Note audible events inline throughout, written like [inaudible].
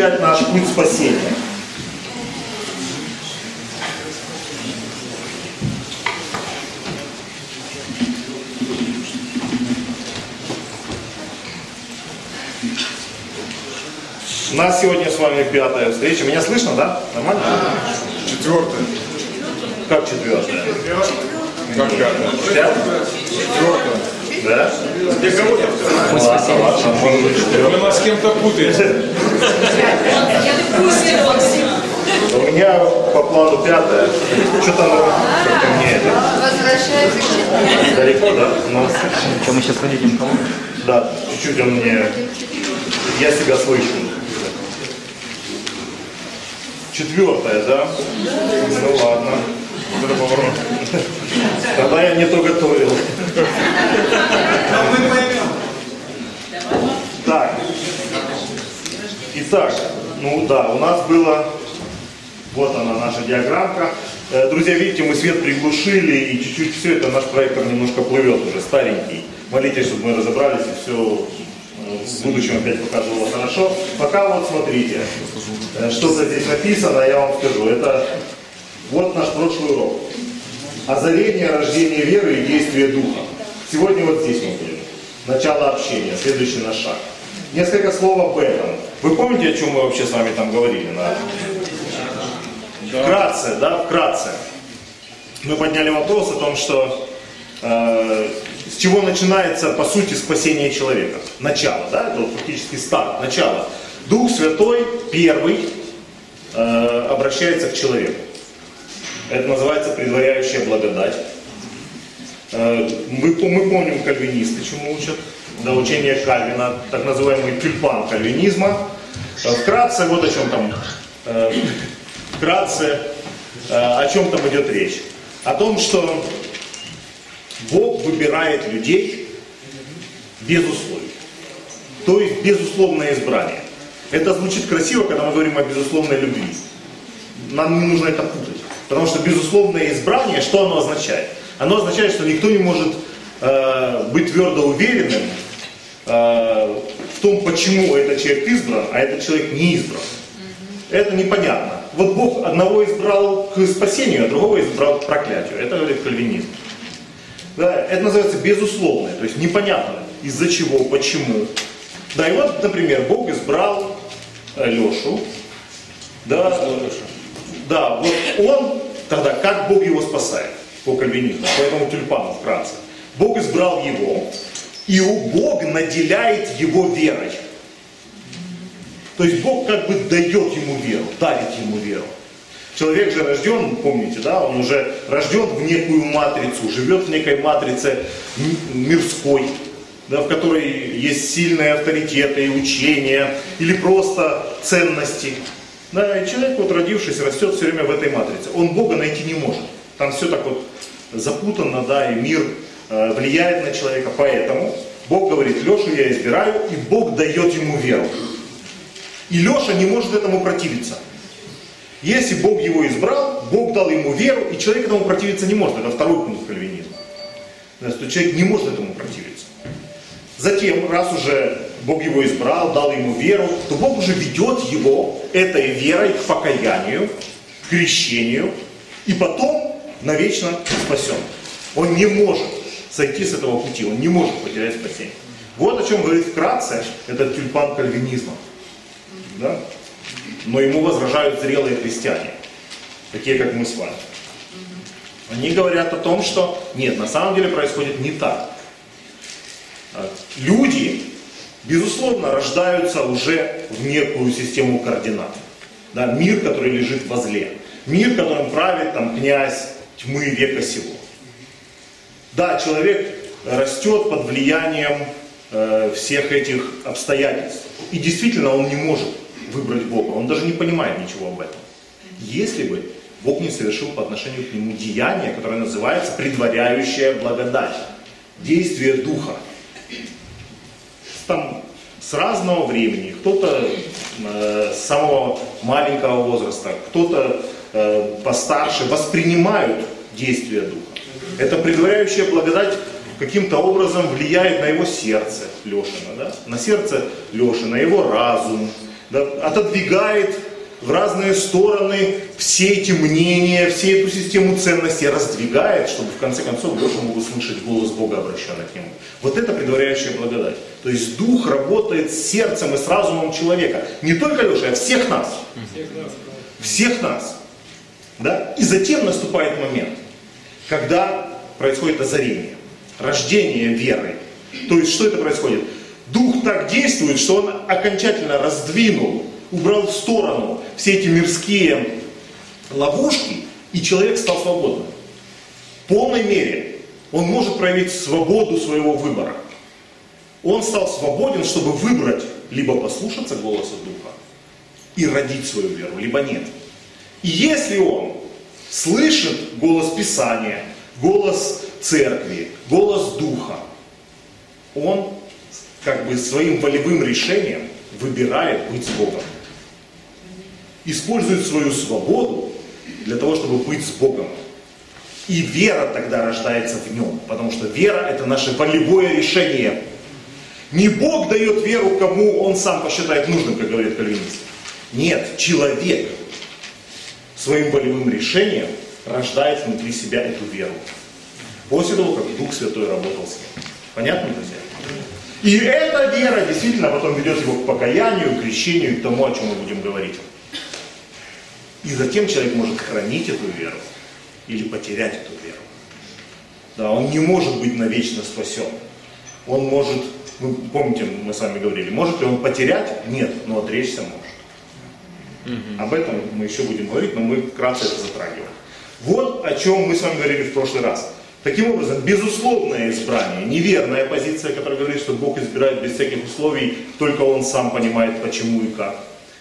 изучать наш путь спасения. У нас сегодня с вами пятая встреча. Меня слышно, да? Нормально? Четвертое. Как четвертая? Как? Пятая? Четвертое. Да? Где кого-то? Четвертая. Вы нас с кем-то путаете. У меня по плану. Что-то оно как-то мне это Возвращается к далеко, да? Ну, Что мы сейчас подойдем к да, чуть-чуть он мне... Я себя слышу. Четвертая, да? Ну ладно. Тогда я не то готовил. Так. Итак, ну да, у нас было, вот она наша диаграммка. Э, Друзья, видите, мы свет приглушили и чуть-чуть все это, наш проектор немножко плывет уже, старенький. Молитесь, чтобы мы разобрались и все в будущем опять показывало хорошо. Пока вот смотрите, э, что-то здесь написано, я вам скажу. Это вот наш прошлый урок. Озарение, рождение веры и действие духа. Сегодня вот здесь мы будем. Начало общения, следующий наш шаг. Несколько слов об этом. Вы помните, о чем мы вообще с вами там говорили? На... Вкратце, да, вкратце. Мы подняли вопрос о том, что э, с чего начинается, по сути, спасение человека. Начало, да, это вот фактически старт, начало. Дух Святой первый э, обращается к человеку. Это называется предваряющая благодать. Э, Мы, мы помним кальвинисты, чему учат. Да, учение Кальвина, так называемый тюльпан кальвинизма. Э, Вкратце, вот о чем там, э, вкратце, э, о чем там идет речь. О том, что Бог выбирает людей без условий. То есть безусловное избрание. Это звучит красиво, когда мы говорим о безусловной любви. Нам не нужно это путать. Потому что безусловное избрание, что оно означает? Оно означает, что никто не может э, быть твердо уверенным в том, почему этот человек избран, а этот человек не избран. Это непонятно. Вот Бог одного избрал к спасению, а другого избрал к проклятию. Это говорит кальвинизм. Да, это называется безусловное, то есть непонятно из-за чего, почему. Да, и вот, например, Бог избрал э, Лешу. Да, да, вот он тогда, как Бог его спасает по кальвинизму, по этому тюльпану вкратце. Бог избрал его, и Бог наделяет его верой. То есть Бог как бы дает ему веру, дарит ему веру. Человек же рожден, помните, да, он уже рожден в некую матрицу, живет в некой матрице мирской, да, в которой есть сильные авторитеты и учения, или просто ценности. Да, и человек, вот родившись, растет все время в этой матрице. Он Бога найти не может. Там все так вот запутанно, да, и мир влияет на человека. Поэтому Бог говорит, Лешу я избираю, и Бог дает ему веру. И Леша не может этому противиться. Если Бог его избрал, Бог дал ему веру, и человек этому противиться не может. Это второй пункт кальвинизма. То есть, человек не может этому противиться. Затем, раз уже Бог его избрал, дал ему веру, то Бог уже ведет его этой верой к покаянию, к крещению, и потом навечно спасен. Он не может сойти с этого пути, он не может потерять спасение. Вот о чем говорит вкратце этот тюльпан кальвинизма. Да? Но ему возражают зрелые христиане, такие как мы с вами. Они говорят о том, что нет, на самом деле происходит не так. А, Люди, безусловно, рождаются уже в некую систему координат. Да, мир, который лежит возле. Мир, которым правит там, князь тьмы века сего. Да, человек растет под влиянием э, всех этих обстоятельств. И действительно он не может выбрать Бога. Он даже не понимает ничего об этом. Если бы Бог не совершил по отношению к нему деяние, которое называется предваряющая благодать. Действие Духа. Там с разного времени, кто-то э, с самого маленького возраста, кто-то э, постарше воспринимают действие Духа. Это предваряющая благодать каким-то образом влияет на его сердце Лешина, да? на сердце Лешина, на его разум, да? отодвигает в разные стороны все эти мнения, всю эту систему ценностей, раздвигает, чтобы в конце концов Леша мог услышать голос Бога, обращенный к нему. Вот это предваряющая благодать. То есть Дух работает с сердцем и с разумом человека. Не только Леша, а всех нас. Всех нас. Да? И затем наступает момент, когда происходит озарение, рождение веры. То есть что это происходит? Дух так действует, что он окончательно раздвинул, убрал в сторону все эти мирские ловушки, и человек стал свободным. В полной мере он может проявить свободу своего выбора. Он стал свободен, чтобы выбрать либо послушаться голоса Духа и родить свою веру, либо нет. И если он слышит голос Писания, голос церкви, голос Духа, он как бы своим волевым решением выбирает быть с Богом. Использует свою свободу для того, чтобы быть с Богом. И вера тогда рождается в нем, потому что вера это наше волевое решение. Не Бог дает веру, кому он сам посчитает нужным, как говорит кальвинист. Нет, человек своим волевым решением рождает внутри себя эту веру. После того, как Дух Святой работал с ним. Понятно, друзья? И эта вера действительно потом ведет его к покаянию, к крещению, к тому, о чем мы будем говорить. И затем человек может хранить эту веру или потерять эту веру. Да, он не может быть навечно спасен. Он может, вы помните, мы с вами говорили, может ли он потерять? Нет, но отречься может. Об этом мы еще будем говорить, но мы вкратце это затрагиваем. Вот о чем мы с вами говорили в прошлый раз. Таким образом, безусловное избрание, неверная позиция, которая говорит, что Бог избирает без всяких условий, только Он сам понимает, почему и как.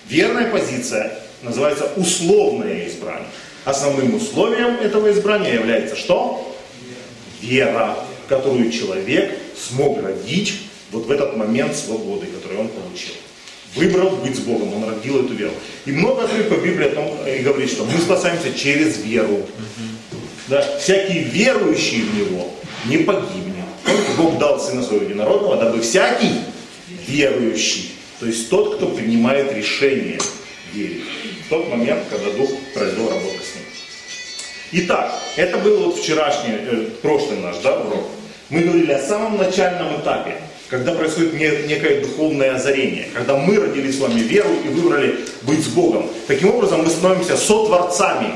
Верная позиция называется условное избрание. Основным условием этого избрания является что? Вера, которую человек смог родить вот в этот момент свободы, который он получил. Выбрал быть с Богом, он родил эту веру. И много отрывков Библии о том и говорит, что мы спасаемся через веру. Да, всякий верующий в Него не погибнет. Бог дал Сына Своего Единородного, дабы всякий верующий, то есть тот, кто принимает решение верить, в тот момент, когда Дух произвел работу с ним. Итак, это был вот вчерашний, э, прошлый наш да, урок. Мы говорили о самом начальном этапе, когда происходит не- некое духовное озарение, когда мы родили с вами веру и выбрали быть с Богом. Таким образом, мы становимся сотворцами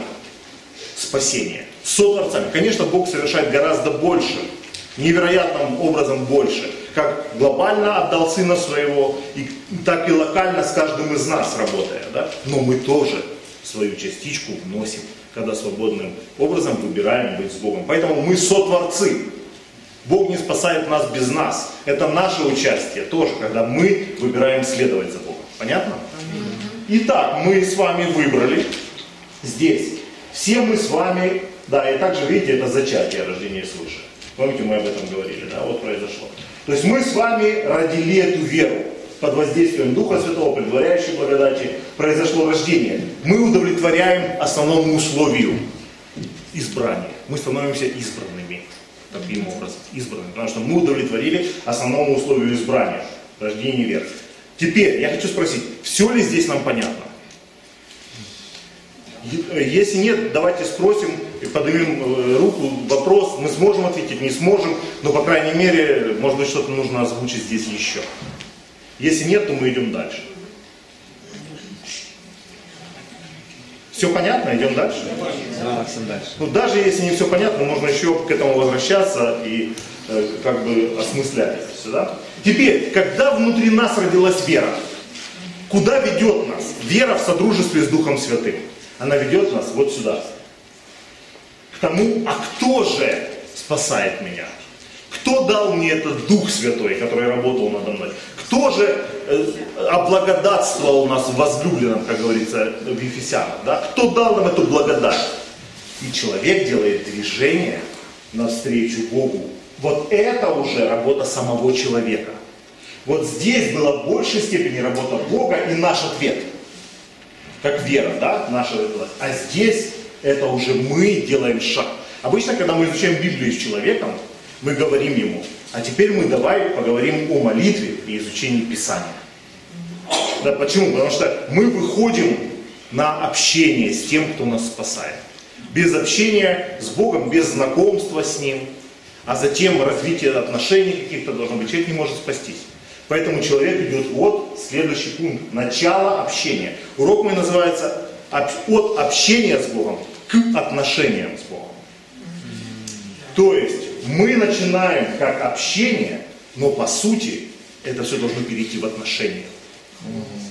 спасения. Сотворцами. Конечно, Бог совершает гораздо больше, невероятным образом больше. Как глобально отдал Сына Своего, и так и локально с каждым из нас работая. Да? Но мы тоже свою частичку вносим, когда свободным образом выбираем быть с Богом. Поэтому мы сотворцы. Бог не спасает нас без нас. Это наше участие тоже, когда мы выбираем следовать за Богом. Понятно? Итак, мы с вами выбрали здесь. Все мы с вами, да, и также, видите, это зачатие рождения свыше. Помните, мы об этом говорили, да, вот произошло. То есть мы с вами родили эту веру под воздействием Духа Святого, предваряющей благодати, произошло рождение. Мы удовлетворяем основному условию избрания. Мы становимся избранными таким образом, избранными, потому что мы удовлетворили основному условию избрания, рождения веры. Теперь я хочу спросить, все ли здесь нам понятно? Если нет, давайте спросим и поднимем э, руку, вопрос, мы сможем ответить, не сможем, но по крайней мере, может быть, что-то нужно озвучить здесь еще. Если нет, то мы идем дальше. Все понятно, идем дальше? Ну, даже если не все понятно, можно еще к этому возвращаться и э, как бы осмыслять это все, да? Теперь, когда внутри нас родилась вера, куда ведет нас? Вера в содружестве с Духом Святым. Она ведет нас вот сюда. К тому, а кто же спасает меня? Кто дал мне этот Дух Святой, который работал надо мной? Кто же э, облагодатствовал нас в возлюбленном, как говорится в Ефесянах? Да? Кто дал нам эту благодать? И человек делает движение навстречу Богу. Вот это уже работа самого человека. Вот здесь была в большей степени работа Бога и наш ответ. Как вера, да, наша власть. А здесь это уже мы делаем шаг. Обычно, когда мы изучаем Библию с человеком, мы говорим Ему. А теперь мы давай поговорим о молитве и изучении Писания. Да, почему? Потому что мы выходим на общение с тем, кто нас спасает. Без общения с Богом, без знакомства с Ним, а затем развитие отношений каких-то должно быть, человек не может спастись. Поэтому человек идет вот следующий пункт. Начало общения. Урок мой называется от общения с Богом к отношениям с Богом. То есть мы начинаем как общение, но по сути это все должно перейти в отношения.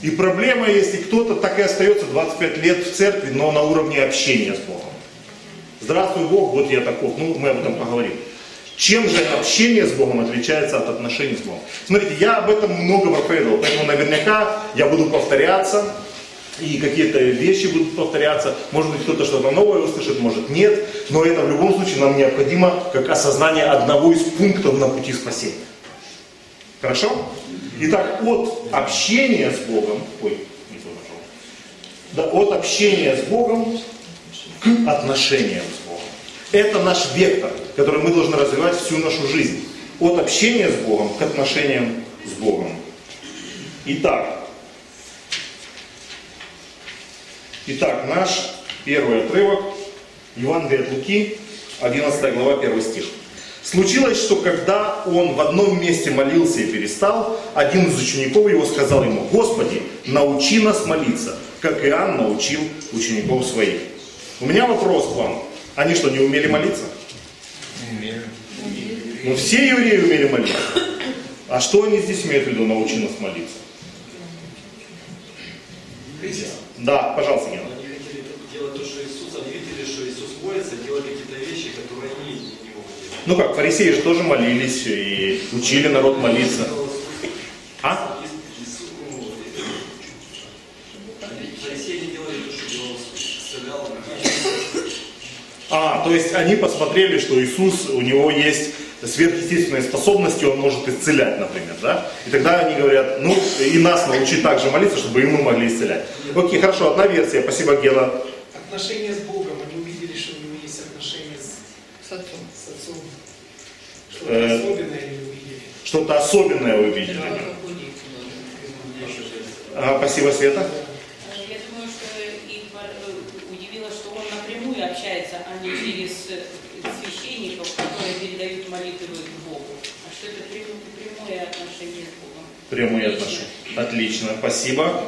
И проблема, если кто-то так и остается 25 лет в церкви, но на уровне общения с Богом. Здравствуй, Бог, вот я таков. Ну, мы об этом поговорим. Чем же общение с Богом отличается от отношений с Богом? Смотрите, я об этом много проповедовал, поэтому наверняка я буду повторяться, и какие-то вещи будут повторяться. Может быть, кто-то что-то новое услышит, может нет. Но это в любом случае нам необходимо как осознание одного из пунктов на пути спасения. Хорошо? Итак, от общения с Богом, ой, не то. Да, от общения с Богом к отношениям с Богом. Это наш вектор, который мы должны развивать всю нашу жизнь. От общения с Богом к отношениям с Богом. Итак, Итак, наш первый отрывок, Евангелие от Луки, 11 глава, 1 стих. Случилось, что когда он в одном месте молился и перестал, один из учеников его сказал ему, Господи, научи нас молиться, как Иоанн научил учеников своих. У меня вопрос к вам. Они что, не умели молиться? Умели. Ну, все евреи умели молиться. А что они здесь имеют в виду, научи нас молиться? Да, пожалуйста, Гена. Они хотели делать то, что Иисус, они видели, что Иисус молится, делать какие-то вещи, которые они не могут делать. Ну как, фарисеи же тоже молились и учили народ молиться. А? Делали. А, то есть они посмотрели, что Иисус, у него есть сверхъестественные способности, он может исцелять, например, да? И тогда они говорят, ну, и нас научить также молиться, чтобы и мы могли исцелять. Окей, хорошо, одна версия, спасибо, Гена. Отношения с Богом, они увидели, что у него есть отношения с, С отцом. с Отцом. Что-то Э, особенное они увидели. Что-то особенное увидели. Ага, спасибо, Света. Я думаю, что их э, удивило, что он напрямую общается, а не через священников, передают молитвы к Богу. А что это прям- прямое отношение с Богом. Прямые Лично. отношения. Отлично, спасибо.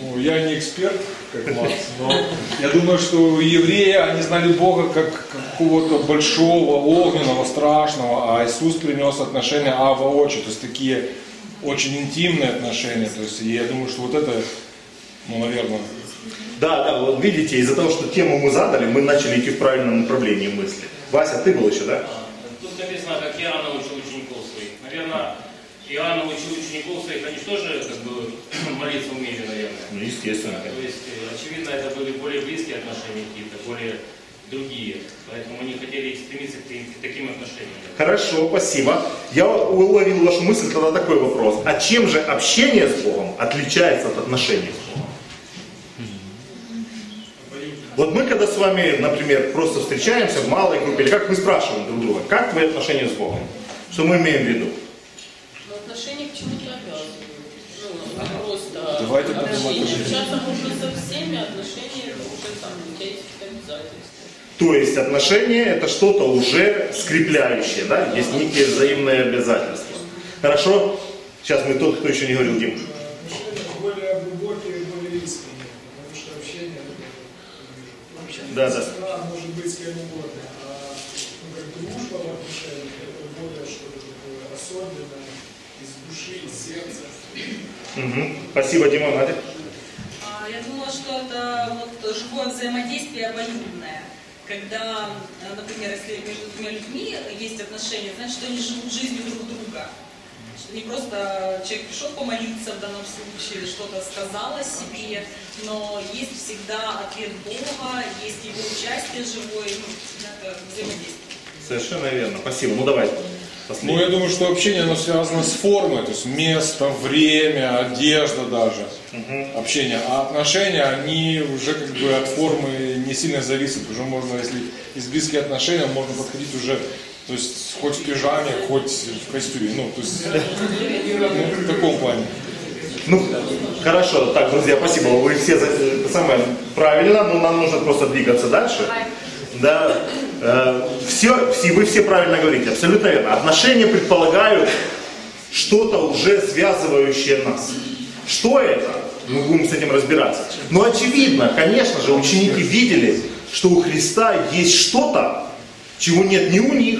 Ну, я не эксперт, как [laughs] Макс, но я думаю, что евреи, они знали Бога как какого-то большого, огненного, страшного, а Иисус принес отношения а воочию, то есть такие очень интимные отношения, то есть и я думаю, что вот это, ну, наверное, Да, да, вот видите, из-за того, что тему мы задали, мы начали идти в правильном направлении мысли. Вася, ты был еще, да? Тут написано, как Иоанн научил учеников своих. Наверное, Иоанн научил учеников своих, они же тоже как бы молиться умели, наверное. Ну, естественно. То есть, э, очевидно, это были более близкие отношения какие-то, более другие. Поэтому они хотели стремиться к таким- к таким отношениям. Хорошо, спасибо. Я уловил вашу мысль, тогда такой вопрос. А чем же общение с Богом отличается от отношений с Богом? Вот мы когда с вами, например, просто встречаемся в малой группе, или как мы спрашиваем друг друга, как твои отношения с Богом? Что мы имеем в виду? Но отношения к чему-то обязывают. Ну, не просто общение. отношения. Общаться можно со всеми, отношения уже там у тебя есть обязательства. То есть отношения это что-то уже скрепляющее, да? Есть некие взаимные обязательства. Хорошо? Сейчас мы тот, кто еще не говорил, Дим. Отношения более глубокие и более искренние, потому что общение, это, общение Да, да. сестра может быть с кем угодно, а ну, как дружба в отношениях, это более что-то такое особенное, из души, из сердца. Мгм. Спасибо, Дима, Надя. А, Я думала, что это вот живое взаимодействие обоюдное. Когда, например, если между двумя людьми есть отношения, значит, они живут жизнью друг друга. Не просто человек пришел помолиться в данном случае, что-то сказал о себе, но есть всегда ответ Бога, есть его участие живое, ну, это взаимодействие. Совершенно верно. Спасибо. Ну давай. Ну, я думаю, что общение, оно связано с формой, то есть место, время, одежда даже, общение. А отношения, они уже как бы от формы не сильно зависят. Уже можно, если из близкие отношения, можно подходить уже То есть хоть в пижаме, хоть в костюме. Ну, то есть ну, в таком плане. Ну, хорошо, так, друзья, спасибо, вы все за- самое правильно, но нам нужно просто двигаться дальше. Да, э, все, все, вы все правильно говорите, абсолютно верно. Отношения предполагают что-то уже связывающее нас. Что это? Мы будем с этим разбираться. Но очевидно, конечно же, ученики видели, что у Христа есть что-то, чего нет ни у них,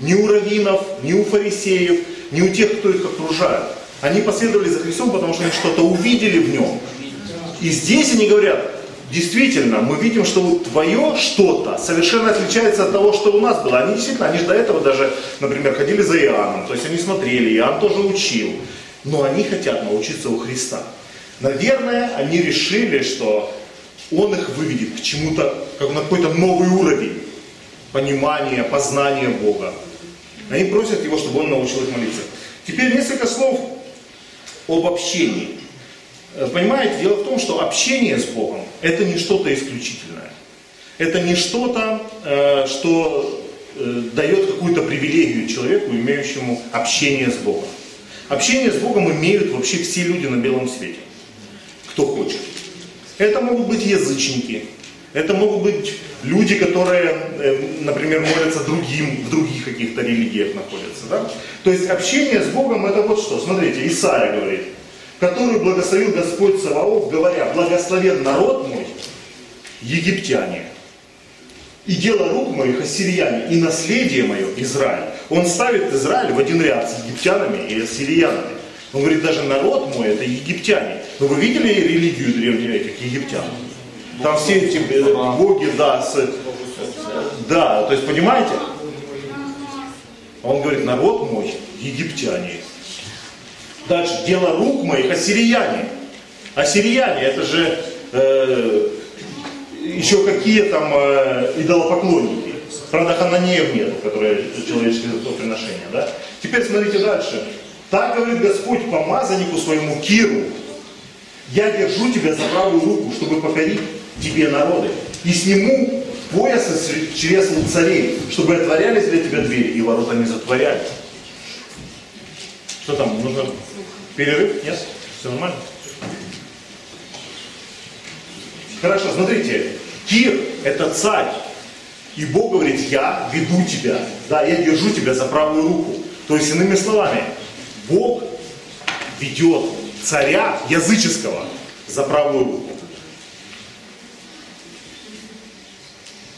ни у раввинов, ни у фарисеев, ни у тех, кто их окружает. Они последовали за Христом, потому что они что-то увидели в нем. И здесь они говорят, действительно, мы видим, что твое что-то совершенно отличается от того, что у нас было. Они действительно, они же до этого даже, например, ходили за Иоанном, то есть они смотрели, Иоанн тоже учил. Но они хотят научиться у Христа. Наверное, они решили, что Он их выведет к чему-то, как на какой-то новый уровень понимания, познания Бога. Они просят Его, чтобы Он научил их молиться. Теперь несколько слов об общении. Э, Понимаете, дело в том, что общение с Богом это не что-то исключительное. Это не что-то, э, что э, дает какую-то привилегию человеку, имеющему общение с Богом. Общение с Богом имеют вообще все люди на белом свете, кто хочет. Это могут быть язычники, это могут быть люди, которые, э, например, молятся другим, в других каких-то религиях находятся. Да? То есть общение с Богом это вот что. Смотрите, Исаия говорит, который благословил Господь Саваоф, говоря, благословен народ мой, египтяне, и дело рук моих ассирияне, и наследие мое Израиль. Он ставит Израиль в один ряд с египтянами и ассириянами. Он говорит, даже народ мой это египтяне. Но вы видели религию древних этих египтян? Там все эти э, боги, да, с- да, то есть понимаете? Он говорит, народ мой египтяне. Дальше, дело рук моих ассирияне. Ассирияне, это же э, еще какие там э, идолопоклонники. Правда, хананеев нет, которые человеческие жертвоприношения. Да? Теперь смотрите дальше. Так говорит Господь помазаннику своему Киру. Я держу тебя за правую руку, чтобы покорить тебе народы. И сниму пояса с чресл царей, чтобы отворялись для тебя двери, и ворота не затворяли. Что там, нужно перерыв? Нет? Все нормально? Хорошо, смотрите, Кир – это царь. И Бог говорит, я веду тебя, да, я держу тебя за правую руку. То есть, иными словами, Бог ведет царя языческого за правую руку.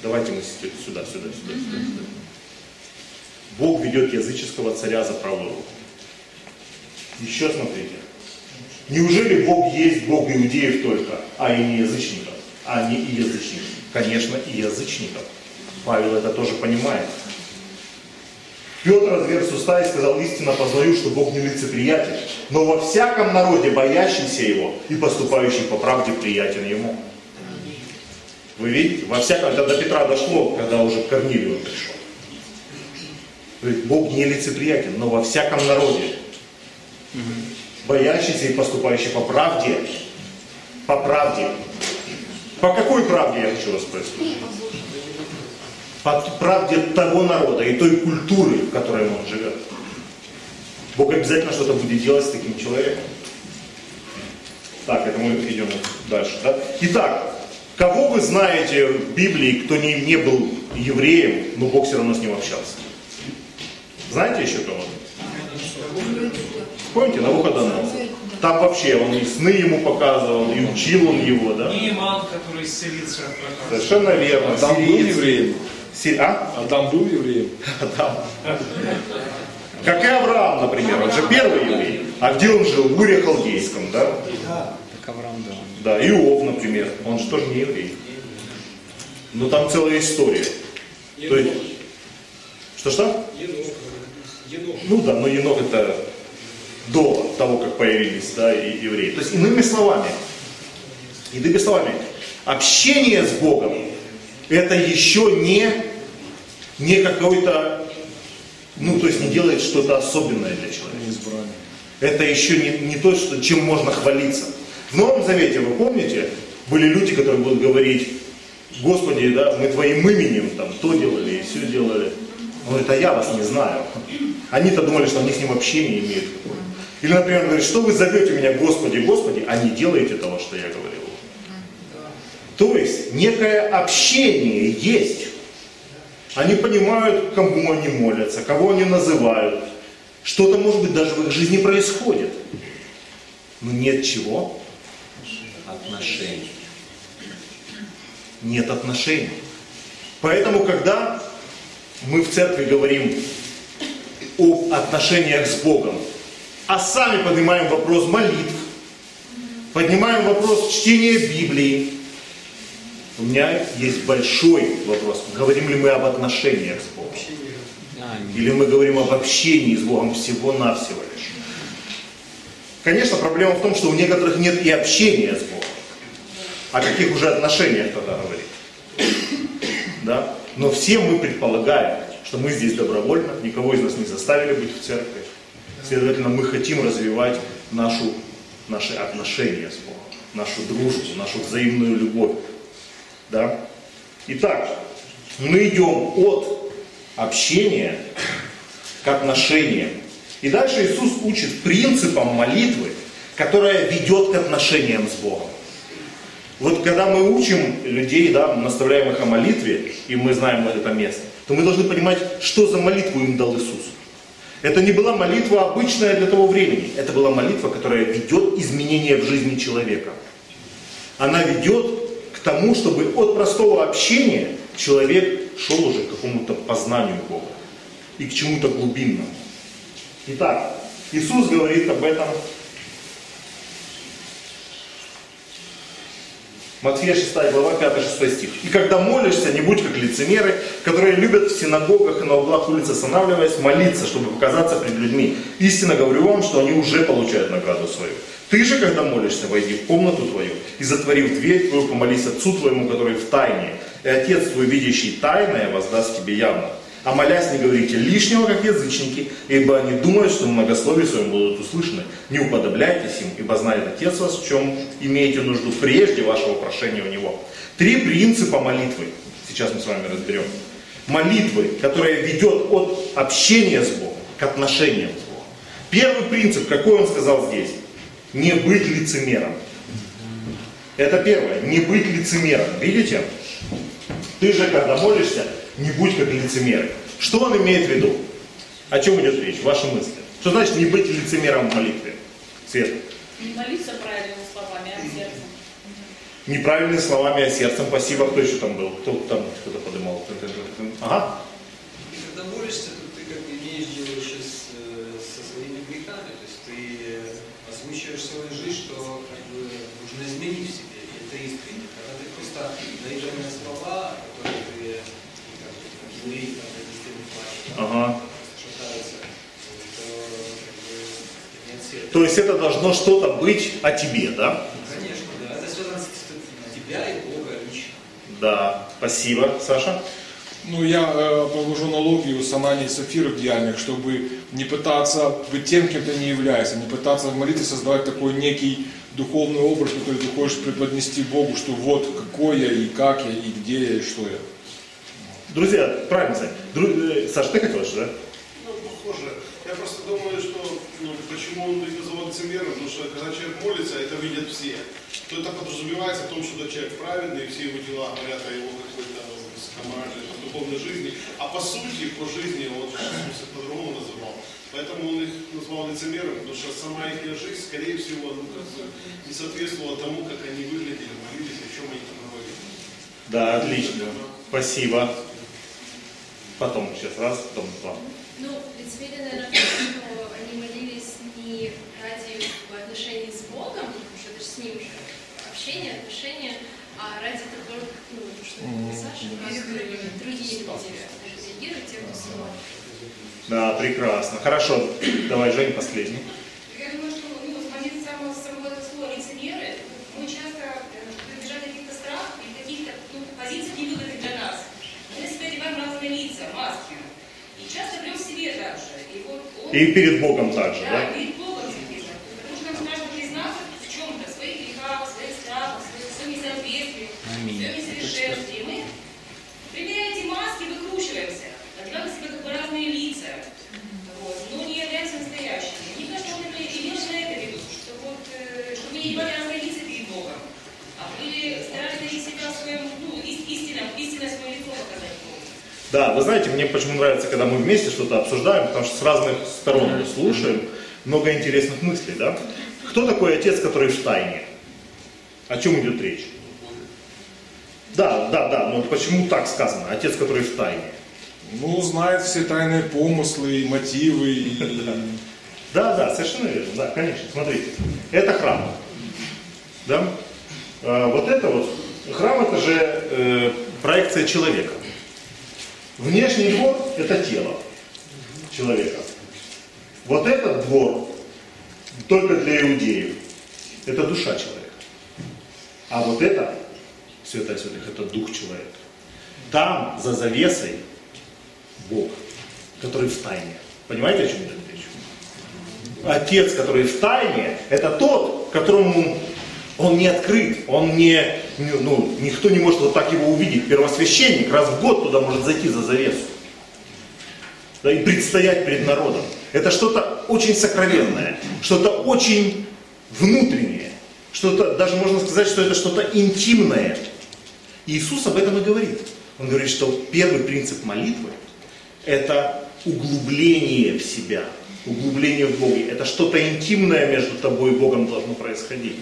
Давайте мы сюда, сюда, сюда, сюда. Бог ведет языческого царя за правую руку. Еще смотрите. Неужели Бог есть Бог иудеев только, а и не язычников? А не и язычников. Конечно, и язычников. Павел это тоже понимает. Петр разверз уста и сказал, истинно познаю, что Бог не лицеприятен, но во всяком народе, боящийся Его и поступающий по правде, приятен Ему. Вы видите, во всяком, это до Петра дошло, когда уже Корнилию пришел. Говорит, Бог не лицеприятен, но во всяком народе, боящийся и поступающий по правде, по правде. По какой правде, я хочу вас спросить? По правде того народа и той культуры, в которой он живет. Бог обязательно что-то будет делать с таким человеком. Так, это мы идем дальше. Да? Итак, кого вы знаете в Библии, кто не, не был евреем, но Бог все равно с ним общался? Знаете еще кого-то? Помните, Навуходоносор? Там вообще он и сны ему показывал, и учил он его, да? Иман, который исцелится от. Совершенно верно. Адам был евреем. Си- А? Адам был евреем. Адам. [laughs] Как и Авраам, например, он же первый еврей. А где он жил? В Уре Халдейском, да? Так Авраам, да. Да, Иов, например, он же тоже не еврей. Но там целая история. То есть, что-что? Ну да, но Енох это до того, как появились да, и евреи. То есть, иными словами, иными словами, общение с Богом это еще не, не какой-то, ну то есть не делает что-то особенное для человека. Избрание. Это еще не, не то, что, чем можно хвалиться. В Новом Завете, вы помните, были люди, которые будут говорить, Господи, да, мы Твоим именем там то делали и все делали. Он говорит, а я вас не знаю. Они-то думали, что они с ним общение имеют. Или, например, он говорит, что вы зовете меня Господи, Господи, а не делаете того, что я говорил. То есть некое общение есть. Они понимают, кому они молятся, кого они называют. Что-то, может быть, даже в их жизни происходит. Но нет чего? Отношений. Нет отношений. Поэтому, когда мы в церкви говорим об отношениях с Богом, а сами поднимаем вопрос молитв, поднимаем вопрос чтения Библии, у меня есть большой вопрос. Говорим ли мы об отношениях с Богом? Или мы говорим об общении с Богом всего-навсего лишь? Конечно, проблема в том, что у некоторых нет и общения с Богом. О каких уже отношениях тогда говорить? Да? Но все мы предполагаем, что мы здесь добровольно, никого из нас не заставили быть в церкви. Следовательно, мы хотим развивать нашу, наши отношения с Богом, нашу дружбу, нашу взаимную любовь. Да? Итак, мы идем от общения к отношениям. И дальше Иисус учит принципам молитвы, которая ведет к отношениям с Богом. Вот когда мы учим людей, да, наставляем их о молитве, и мы знаем это место, то мы должны понимать, что за молитву им дал Иисус. Это не была молитва обычная для того времени. Это была молитва, которая ведет изменения в жизни человека. Она ведет к тому, чтобы от простого общения человек шел уже к какому-то познанию Бога и к чему-то глубинному. Итак, Иисус говорит об этом Матфея 6 глава 5-6 стих. «И когда молишься, не будь как лицемеры, которые любят в синагогах и на углах улиц останавливаясь, молиться, чтобы показаться пред людьми. Истинно говорю вам, что они уже получают награду свою. Ты же, когда молишься, войди в комнату твою и, затворив дверь твою, помолись Отцу твоему, который в тайне, и Отец твой, видящий тайное, воздаст тебе явно. А молясь, не говорите лишнего, как язычники, ибо они думают, что многословие своем будут услышаны. Не уподобляйтесь им, ибо знает Отец вас, в чем имеете нужду прежде вашего прошения у Него. Три принципа молитвы. Сейчас мы с вами разберем. Молитвы, которая ведет от общения с Богом к отношениям с Богом. Первый принцип, какой он сказал здесь? Не быть лицемером. Это первое. Не быть лицемером. Видите? Ты же, когда молишься, не будь как лицемер. Что он имеет в виду? О чем идет речь? Ваши мысли. Что значит не быть лицемером в молитве? Свет. Не молиться правильными словами, а сердцем. Неправильными словами, а сердцем. Спасибо. Кто еще там был? Кто там кто-то поднимал? Ага. И когда молишься, то ты как бы имеешь дело еще с, э, со своими грехами. То есть ты э, озвучиваешь свою жизнь, что как бы нужно изменить в себе. И это искренне. Когда ты просто наигранные слова, которые ты как, как еврей, там, регистрирует плачет, Ага. шатается, то как бы нет сердца. То есть это должно что-то быть о тебе, да? Конечно, да. Это связано с тебя и Бога лично. Да. Спасибо, Саша. Ну, я э, провожу аналогию с Ананией и Сафирой в Деяниях, чтобы не пытаться быть тем, кем ты не являешься, не пытаться в молитве создавать такой некий духовный образ, который ты хочешь преподнести Богу, что вот какой я, и как я, и где я, и что я. Друзья, правильно сказать. Дру- э, Саша, ты хотел же, да? Ну, похоже. Я просто думаю, что ну, почему он их называл лицемером, потому что когда человек молится, это видят все. То это подразумевается в том, что этот человек праведный, и все его дела говорят о его какой-то команде, духовной жизни. А по сути, по жизни, вот Иисус по-другому называл. Поэтому он их назвал лицемером, потому что сама их жизнь, скорее всего, ну, как бы не соответствовала тому, как они выглядели, молились, о чем они там говорили. Да, отлично. Спасибо. Потом сейчас раз, потом два. Ну, в том, что они молились не ради отношений с Богом, потому что это же с ним же общение, отношения, а ради того, ну, что Мгм, Саша, как другие люди реагируют, тем, кто. Да, прекрасно. Хорошо. Давай, Жень, последний. Я думаю, что ну, помимо самого, самого этого слова лицемеры, мы часто э, прибежали каких-то страхов и каких-то ну, позиций невыгодных для нас. Мы на себя одеваем разные лица, маски. И часто врем себе также. И перед Богом также, Да, да? перед Богом записано. Потому что нам страшно признаться в чем-то, в своих грехах, в своих страхах, в своих, в своем несоответствии, в Аминь. своем несовершенстве. И мы, примеряя эти маски, выкручиваемся. Одеваем на себя как бы разные не боялись родиться перед Богом, а были старались дарить себя в своем, ну, ис- истинном, истинное свое лицо показать Богу. Да, вы знаете, мне почему нравится, когда мы вместе что-то обсуждаем, потому что с разных сторон мы слушаем, много интересных мыслей, да? Кто такой отец, который в тайне? О чем идет речь? Да, да, да, но почему так сказано? Отец, который в тайне. Ну, знает все тайные помыслы и мотивы. И... [laughs] Да, да, совершенно верно, да, конечно. Смотрите, это храм. Да? А, вот это вот, храм это же э, проекция человека. Внешний двор это тело человека. Вот этот двор только для иудеев. Это душа человека. А вот это, святая святых, это дух человека. Там, за завесой, Бог, который в тайне. Понимаете, о чем идет речь? Отец, который в тайне, это тот, которому он не открыт, он не, ну, никто не может вот так его увидеть. Первосвященник раз в год туда может зайти за завесу. Да, и предстоять перед народом. Это что-то очень сокровенное, что-то очень внутреннее, что-то, даже можно сказать, что это что-то интимное. И Иисус об этом и говорит. Он говорит, что первый принцип молитвы – это углубление в себя, углубление в Боге. Это что-то интимное между тобой и Богом должно происходить.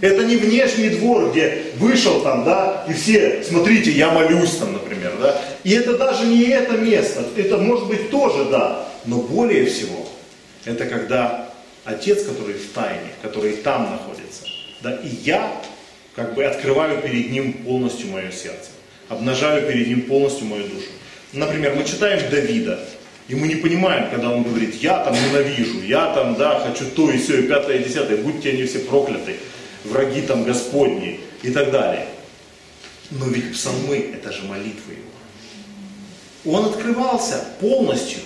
Это не внешний двор, где вышел там, да, и все, смотрите, я молюсь там, например, да. И это даже не это место, это может быть тоже, да, но более всего, это когда Отец, который в тайне, который там находится, да, и я как бы открываю перед Ним полностью мое сердце, обнажаю перед Ним полностью мою душу. Например, мы читаем Давида, и мы не понимаем, когда он говорит, я там ненавижу, я там, да, хочу то и все, и пятое, и десятое, будьте они все прокляты, враги там Господни и так далее. Но ведь псалмы это же молитвы его. Он открывался полностью.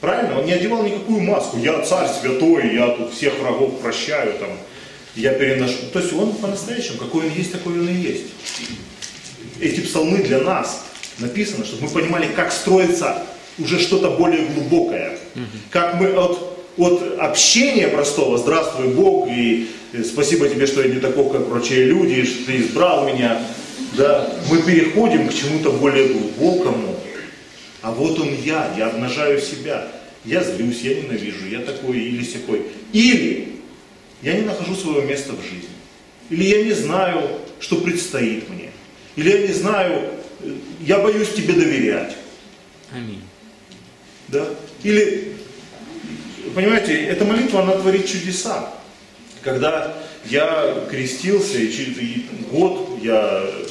Правильно? Он не одевал никакую маску. Я царь святой, я тут всех врагов прощаю, там, я переношу. То есть он по-настоящему, какой он есть, такой он и есть. Эти псалмы для нас написаны, чтобы мы понимали, как строится уже что-то более глубокое. Как мы от, от общения простого, здравствуй Бог, и спасибо тебе, что я не такой, как прочие люди, что ты избрал меня, да, мы переходим к чему-то более глубокому. А вот он я, я обнажаю себя. Я злюсь, я ненавижу, я такой или сякой. Или я не нахожу своего места в жизни. Или я не знаю, что предстоит мне. Или я не знаю, э, я боюсь тебе доверять. Аминь. Да? Или, понимаете, эта молитва, она творит чудеса. Когда я крестился, и через год я э,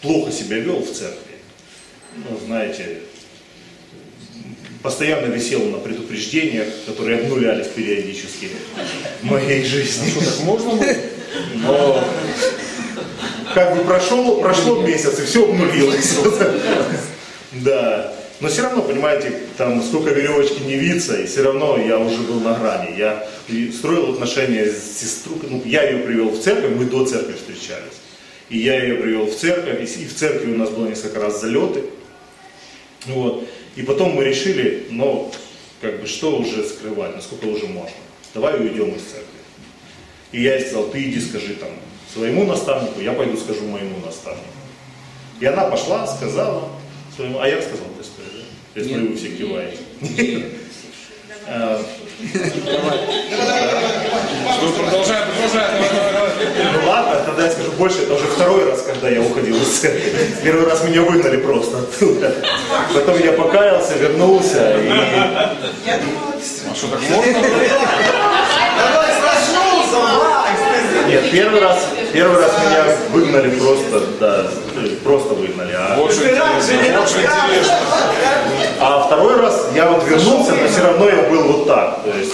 плохо себя вел в церкви. Ну, знаете, постоянно висел на предупреждениях, которые обнулялись периодически в моей жизни. Что, так можно было? Но как бы прошел, прошло месяц, и все обнулилось. [laughs] Да. Но все равно, понимаете, там сколько веревочки не виться, и все равно я уже был на грани. Я строил отношения с сестрой, ну, я ее привел в церковь, мы до церкви встречались. И я ее привел в церковь, и в церкви у нас было несколько раз залеты. Вот. И потом мы решили, ну, как бы, что уже скрывать, насколько уже можно. Давай уйдем из церкви. И я ей сказал, ты иди скажи там своему наставнику, я пойду скажу моему наставнику. И она пошла, сказала своему, а я сказал, ты смотрю, вы все киваете. Что, давай, давай, давай. Ну ладно, тогда я скажу больше, это уже второй раз, когда я уходил из церкви. Первый раз меня выгнали просто оттуда. Потом я покаялся, вернулся и... А что, так можно? Нет, первый раз, первый раз меня выгнали просто, да, просто выгнали. А, интересно, интересно. а второй раз я вот вернулся, но все равно я был вот так. То есть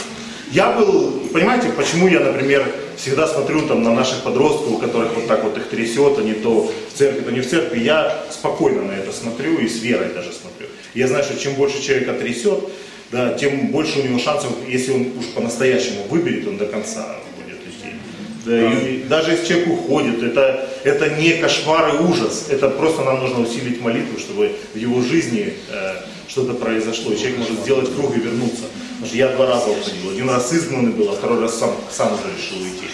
я был, понимаете, почему я, например, всегда смотрю там на наших подростков, у которых вот так вот их трясет, они то в церкви, то не в церкви, я спокойно на это смотрю и с верой даже смотрю. Я знаю, что чем больше человека трясет, да, тем больше у него шансов, если он уж по-настоящему выберет, он до конца. Да, и даже если человек уходит, это, это не кошмар и ужас, это просто нам нужно усилить молитву, чтобы в его жизни э, что-то произошло, и человек может сделать круг и вернуться. Потому что я два раза уходил, один раз изгнанный был, а второй раз сам, сам уже решил уйти.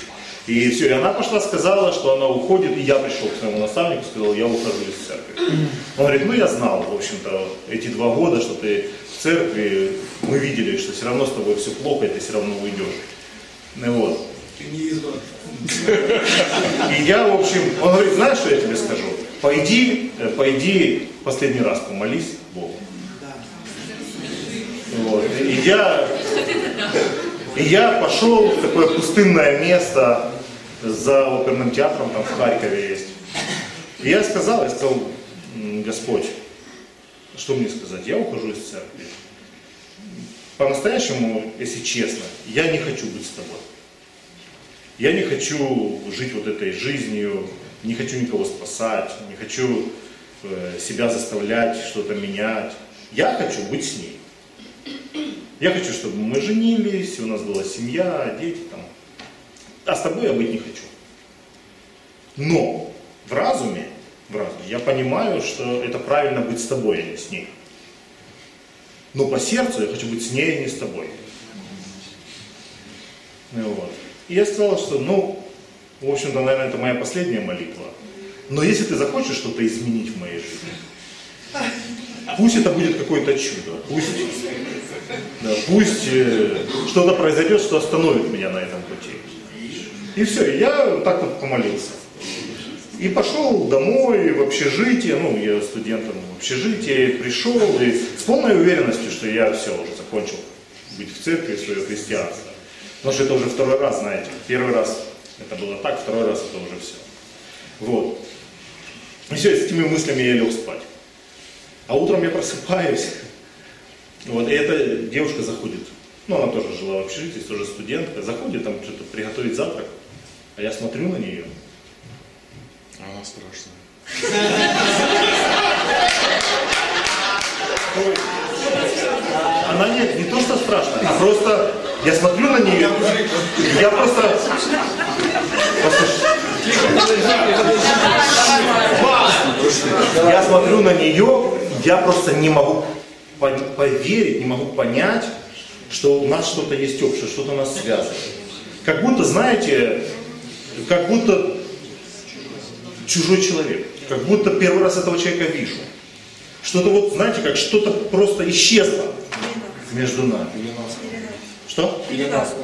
И все, и она пошла, сказала, что она уходит, и я пришел к своему наставнику, сказал, я ухожу из церкви. Он говорит, ну я знал, в общем-то, эти два года, что ты в церкви, мы видели, что все равно с тобой все плохо, и ты все равно уйдешь. Ну, вот. И я, в общем, он говорит, знаешь, что я тебе скажу? Пойди, э, пойди последний раз помолись Богу. Вот. И я, и я пошел в такое пустынное место за оперным театром, там в Харькове есть. И я сказал, я сказал, «М, Господь, что мне сказать? Я ухожу из церкви. По-настоящему, если честно, я не хочу быть с тобой. Я не хочу жить вот этой жизнью, не хочу никого спасать, не хочу э, себя заставлять, что-то менять. Я хочу быть с ней. Я хочу, чтобы мы женились, у нас была семья, дети там. А с тобой я быть не хочу. Но в разуме, в разуме я понимаю, что это правильно быть с тобой, а не с ней. Но по сердцу я хочу быть с ней, а не с тобой. Ну Вот. И я сказал, что, ну, в общем-то, наверное, это моя последняя молитва. Но если ты захочешь что-то изменить в моей жизни, пусть это будет какое-то чудо, пусть, да, пусть э, что-то произойдет, что остановит меня на этом пути. И все, я так вот помолился. И пошел домой, в общежитие, ну, я студентом в общежитие, пришел, и с полной уверенностью, что я все, уже закончил быть в церкви, свое христианство. Потому что это уже второй раз, знаете. Первый раз это было так, второй раз это уже все. Вот. И все, с этими мыслями я лег спать. А утром я просыпаюсь, вот, и эта девушка заходит, ну, она тоже жила в общежитии, тоже студентка, заходит там что-то приготовить завтрак, а я смотрю на нее, Она страшная. Она нет, не то, что страшно, а просто я смотрю на нее, я просто... Я смотрю на нее, я просто не могу по- поверить, не могу понять, что у нас что-то есть общее, что-то нас связывает. Как будто, знаете, как будто чужой человек. Как будто первый раз этого человека вижу. Что-то вот, знаете, как что-то просто исчезло между нами. Что? Или нас.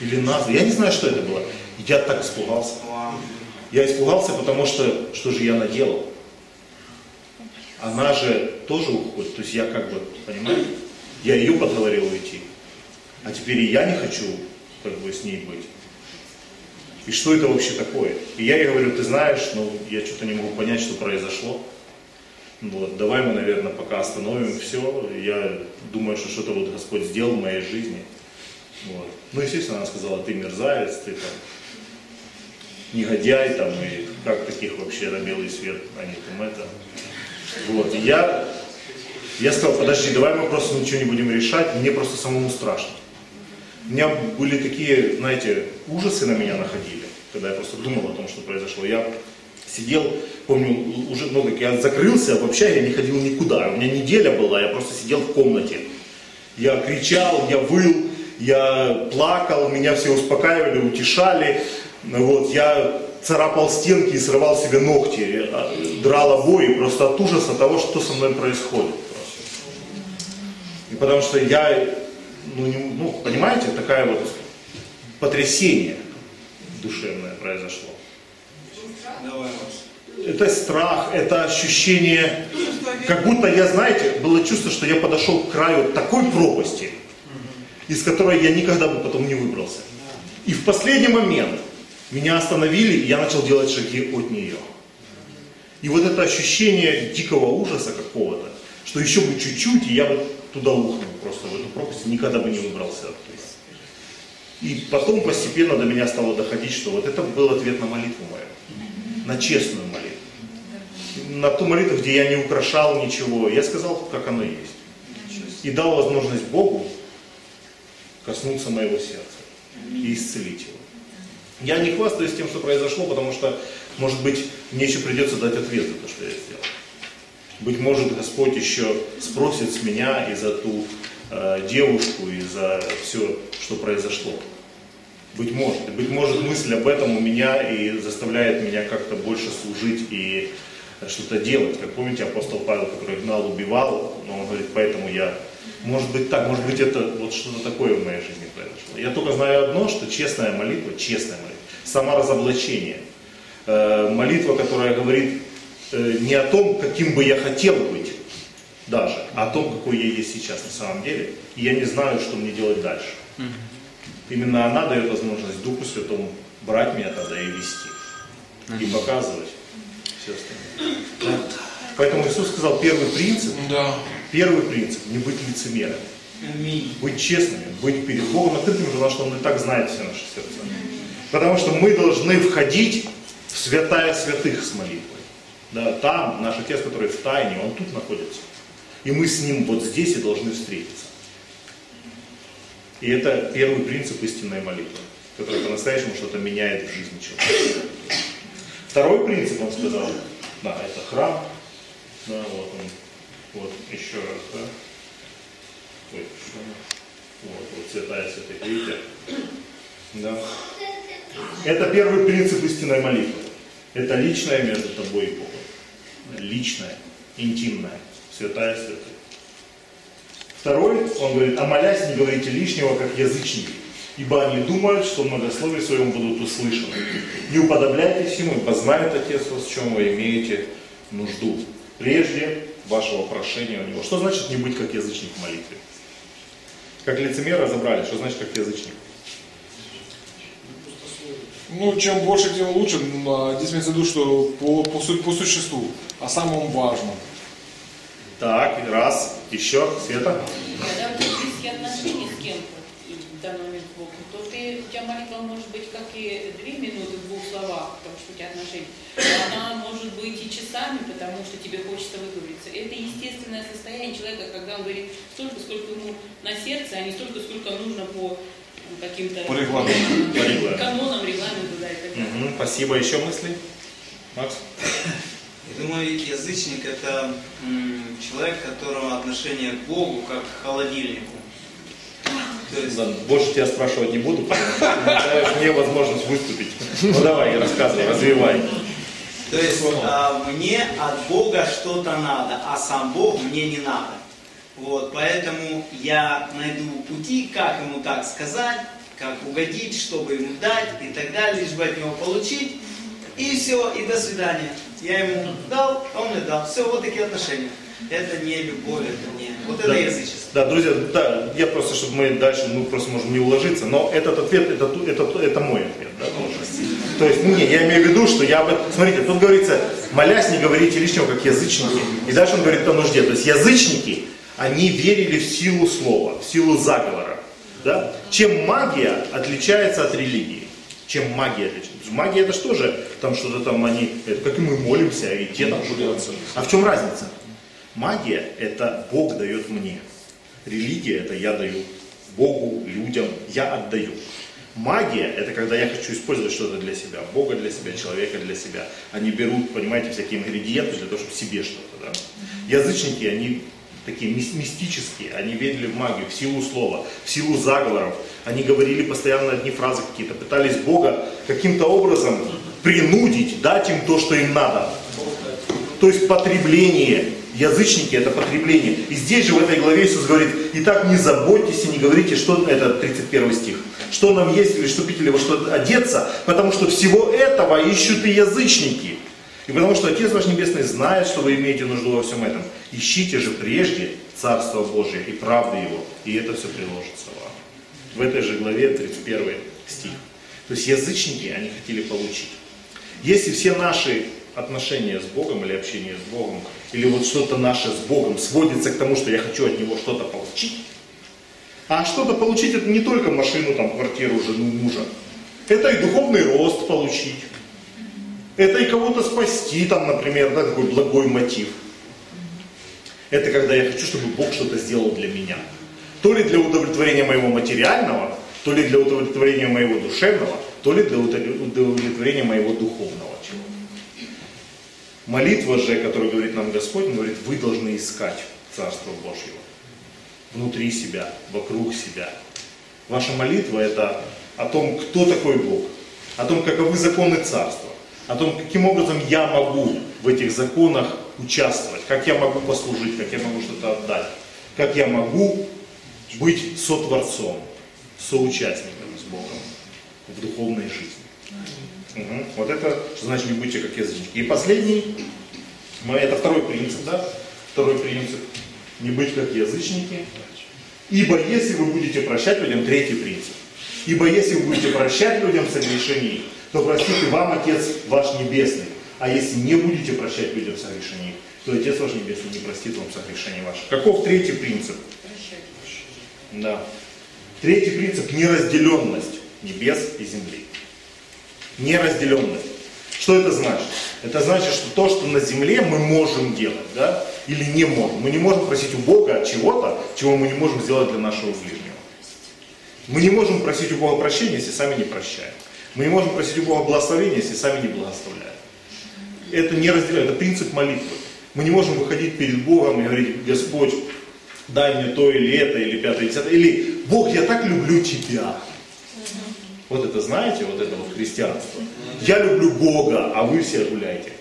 Или нас. Я не знаю, что это было. Я так испугался. Я испугался, потому что, что же я наделал? Она же тоже уходит. То есть я как бы, понимаете? Я ее подговорил уйти. А теперь и я не хочу как бы с ней быть. И что это вообще такое? И я ей говорю, ты знаешь, ну, я что-то не могу понять, что произошло. Вот, давай мы, наверное, пока остановим все. Я думаю, что что-то вот Господь сделал в моей жизни. Вот. Ну, естественно, она сказала, ты мерзавец, ты там негодяй, там, и как таких вообще на белый свет, они там это. Вот, и я, я сказал, подожди, давай мы просто ничего не будем решать, мне просто самому страшно. У меня были такие, знаете, ужасы на меня находили, когда я просто думал о том, что произошло. Я сидел, помню, уже, ну, как я закрылся, вообще я не ходил никуда. У меня неделя была, я просто сидел в комнате. Я кричал, я выл, я плакал, меня все успокаивали, утешали. Ну Вот, я царапал стенки и срывал себе ногти, а, драл обои просто от ужаса того, что со мной происходит. И потому что я, ну, не- ну, понимаете, такая вот потрясение душевное произошло. Это страх, это ощущение, как будто я, знаете, было чувство, что я подошел к краю такой пропасти, из которой я никогда бы потом не выбрался. И в последний момент меня остановили, и я начал делать шаги от нее. И вот это ощущение дикого ужаса какого-то, что еще бы чуть-чуть, и я бы туда ухнул просто в эту пропасть, никогда бы не выбрался. И потом постепенно до меня стало доходить, что вот это был ответ на молитву мою, на честную молитву. На ту молитву, где я не украшал ничего, я сказал, как оно есть. И дал возможность Богу коснуться моего сердца и исцелить его. Я не хвастаюсь тем, что произошло, потому что, может быть, мне еще придется дать ответ за то, что я сделал. Быть может, Господь еще спросит с меня и за ту э, девушку, и за все, что произошло. Быть может. Быть может, мысль об этом у меня и заставляет меня как-то больше служить и что-то делать. Как помните, апостол Павел, который гнал, убивал, но он говорит, поэтому я... Может быть так, может быть это вот что-то такое в моей жизни произошло. Я только знаю одно, что честная молитва, честная молитва, саморазоблачение, э, молитва, которая говорит э, не о том, каким бы я хотел быть, даже, а о том, какой я есть сейчас на самом деле. И я не знаю, что мне делать дальше. Именно она дает возможность Духу Святому брать меня тогда и вести. И показывать все остальное. Да? Поэтому Иисус сказал первый принцип. Да. Первый принцип – не быть лицемером. Быть честными, быть перед Богом открытыми, потому что Он и так знает все наши сердца. Потому что мы должны входить в святая святых с молитвой. Да, там наш Отец, который в тайне, Он тут находится. И мы с Ним вот здесь и должны встретиться. И это первый принцип истинной молитвы, который по-настоящему что-то меняет в жизни человека. Второй принцип, он сказал, да, это храм, да, вот он, вот еще раз, да, Ой, что вот, вот святая святых, видите, да. Это первый принцип истинной молитвы. Это личное между тобой и Богом. Личное, интимное, святая святых. Второй, он говорит, а молясь не говорите лишнего, как язычники, ибо они думают, что в многословии своем будут услышаны. Не уподобляйтесь ему, ибо знает Отец вас, в чем вы имеете нужду. Прежде вашего прошения у него. Что значит не быть как язычник в молитве? Как лицемер разобрали, что значит как язычник? Ну, чем больше, тем лучше. А Здесь имеется в виду, что по, по, по существу, о самом важном. Так, раз, еще, Света. Когда у тебя близкие отношения с кем-то, в данный момент с Богом, то ты, у тебя молитва может быть как и две минуты в двух словах, потому что у тебя отношения. Но Она может быть и часами, потому что тебе хочется выговориться. Это естественное состояние человека, когда он говорит столько, сколько ему на сердце, а не столько, сколько нужно по каким-то По регламенту. Канонам, регламенту, да, и так далее. Мгм, Спасибо. Еще мысли? Макс? Я думаю, язычник это м, человек, которого отношение к Богу как к холодильнику. Ладно, больше тебя спрашивать не буду, потому что даешь мне возможность выступить. Ну давай, рассказывай, развивай. то есть а, мне от Бога что-то надо, а сам Бог мне не надо. Вот, поэтому я найду пути, как ему так сказать, как угодить, чтобы ему дать и так далее, лишь бы от него получить. И все, и до свидания. Я ему дал, а он мне дал. Все, вот такие отношения. Это не любовь, это не... Вот это Да. язычество. Да, друзья, да, я просто, чтобы мы дальше, мы просто можем не уложиться, но этот ответ, это, это, это мой ответ, да, тоже. То есть, ну, не, я имею в виду, что я бы, смотрите, тут говорится, молясь, не говорите лишнего, как язычники. И дальше он говорит о нужде. То есть, язычники, они верили в силу слова, в силу заговора. Да? Чем магия отличается от религии? Чем магия отличается? Магия это что же? Там что-то там они, это как и мы молимся, и те там что-то. А в чем разница? Магия это Бог дает мне. Религия это я даю Богу, людям, я отдаю. Магия это когда я хочу использовать что-то для себя, Бога для себя, человека для себя. Они берут, понимаете, всякие ингредиенты для того, чтобы себе что-то. Да? Язычники, они такие мис- мистические, они верили в магию, в силу слова, в силу заговоров. Они говорили постоянно одни фразы какие-то, пытались Бога каким-то образом принудить, дать им то, что им надо. То есть потребление. Язычники это потребление. И здесь же в этой главе Иисус говорит, итак не заботьтесь и не говорите, что это 31 стих, что нам есть или что пить или во что одеться, потому что всего этого ищут и язычники. И потому что Отец ваш Небесный знает, что вы имеете нужду во всем этом. Ищите же прежде Царство Божие и правды Его, и это все приложится вам. В этой же главе 31 стих. То есть язычники, они хотели получить. Если все наши отношения с Богом или общение с Богом, или вот что-то наше с Богом сводится к тому, что я хочу от Него что-то получить, а что-то получить это не только машину, там, квартиру, жену, мужа. Это и духовный рост получить. Это и кого-то спасти, там, например, да, такой благой мотив. Это когда я хочу, чтобы Бог что-то сделал для меня. То ли для удовлетворения моего материального, то ли для удовлетворения моего душевного, то ли для удовлетворения моего духовного чего. Молитва же, которую говорит нам Господь, он говорит, вы должны искать Царство Божьего. Внутри себя, вокруг себя. Ваша молитва это о том, кто такой Бог, о том, каковы законы царства, о том, каким образом я могу в этих законах участвовать, как я могу послужить, как я могу что-то отдать, как я могу быть сотворцом, соучастником с Богом в духовной жизни. Угу. Вот это значит не будьте как язычники. И последний, мы- это второй принцип, да? Второй принцип, не быть как язычники. Ибо если вы будете прощать людям, третий принцип. Ибо если вы будете прощать людям согрешений, то простит и вам Отец ваш Небесный. А если не будете прощать людям согрешений, то Отец ваш Небесный не простит вам согрешений ваших. Каков третий принцип? Да. Третий принцип – неразделенность небес и земли. Неразделенность. Что это значит? Это значит, что то, что на земле мы можем делать, да, или не можем. Мы не можем просить у Бога чего-то, чего мы не можем сделать для нашего ближнего. Мы не можем просить у Бога прощения, если сами не прощаем. Мы не можем просить у Бога благословения, если сами не благословляем. Это не разделяет, это принцип молитвы. Мы не можем выходить перед Богом и говорить, Господь, дай мне то или это, или пятое, или десятое, или Бог, я так люблю Тебя. Вот это знаете, вот это вот христианство. Я люблю Бога, а вы все гуляете.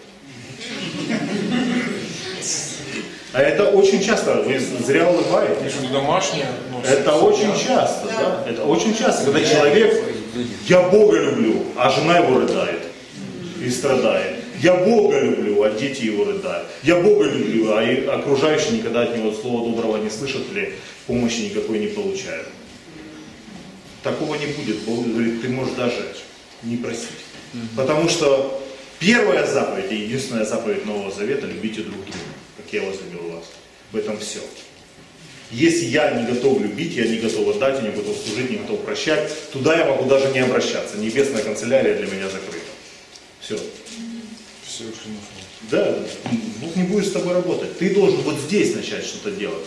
А это очень часто, вы зря улыбаетесь. Домашнее. ну, Это очень часто, да? Это очень часто, когда человек, я Бога люблю, а жена его рыдает и страдает. Я Бога люблю, а дети его рыдают. Я Бога люблю, а окружающие никогда от него слова доброго не слышат или помощи никакой не получают. Такого не будет. Бог говорит, ты можешь даже не просить. Потому что первая заповедь и единственная заповедь Нового Завета – любите друг друга, как я возлюбил вас. В этом все. Если я не готов любить, я не готов отдать, я не готов служить, не готов прощать, туда я могу даже не обращаться. Небесная канцелярия для меня закрыта. Все. Все. Да, Бог не будет с тобой работать. Ты должен вот здесь начать что-то делать.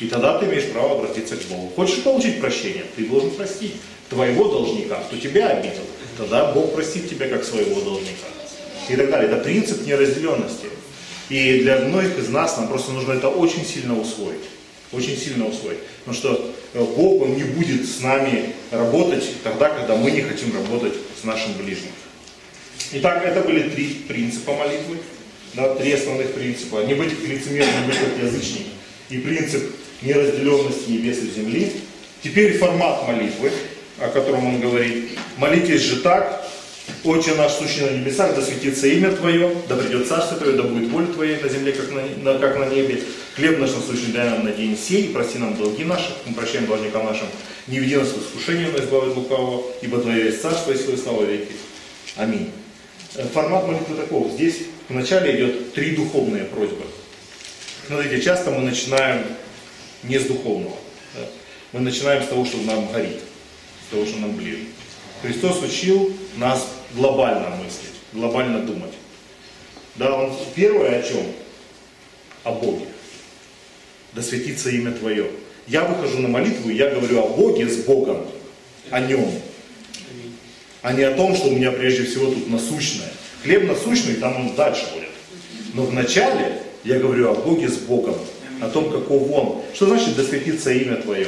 И тогда ты имеешь право обратиться к Богу. Хочешь получить прощение? Ты должен простить твоего должника, кто тебя обидел. Тогда Бог простит тебя как своего должника. И так далее. Это принцип неразделенности. И для многих из нас нам просто нужно это очень сильно усвоить. Очень сильно усвоить. Потому что э, Бог, Он не будет с нами работать тогда, когда мы не хотим работать с нашим ближним. Итак, это были три принципа молитвы, да, три основных принципа. Не быть лицемерным, не быть как язычник. И принцип неразделенности и земли. Теперь формат молитвы, о котором он говорит. Молитесь же так, Отче наш, сущий на небесах, да светится имя Твое, да придет царство Твое, да будет воля Твоя на земле, как на, на- как на небе. Хлеб наш насущный дай нам на день сей, и прости нам долги наши, мы прощаем должникам нашим. Не веди нас в искушение, но избавь от лукавого, ибо Твое есть царство и сила и слава веки. Аминь. Э, Формат молитвы таков. Здесь вначале идет три духовные просьбы. Смотрите, часто мы начинаем не с духовного. да. Мы начинаем с того, что нам горит, с того, что нам ближе. Христос учил нас глобально мыслить, глобально думать. Да, он первое о чем? О Боге. Да светится имя Твое. Я выхожу на молитву, и я говорю о Боге с Богом, о Нем. А не о том, что у меня прежде всего тут насущное. Хлеб насущный, там он дальше будет. Но вначале я говорю о Боге с Богом, о том, каков Он. Что значит да светится имя Твое?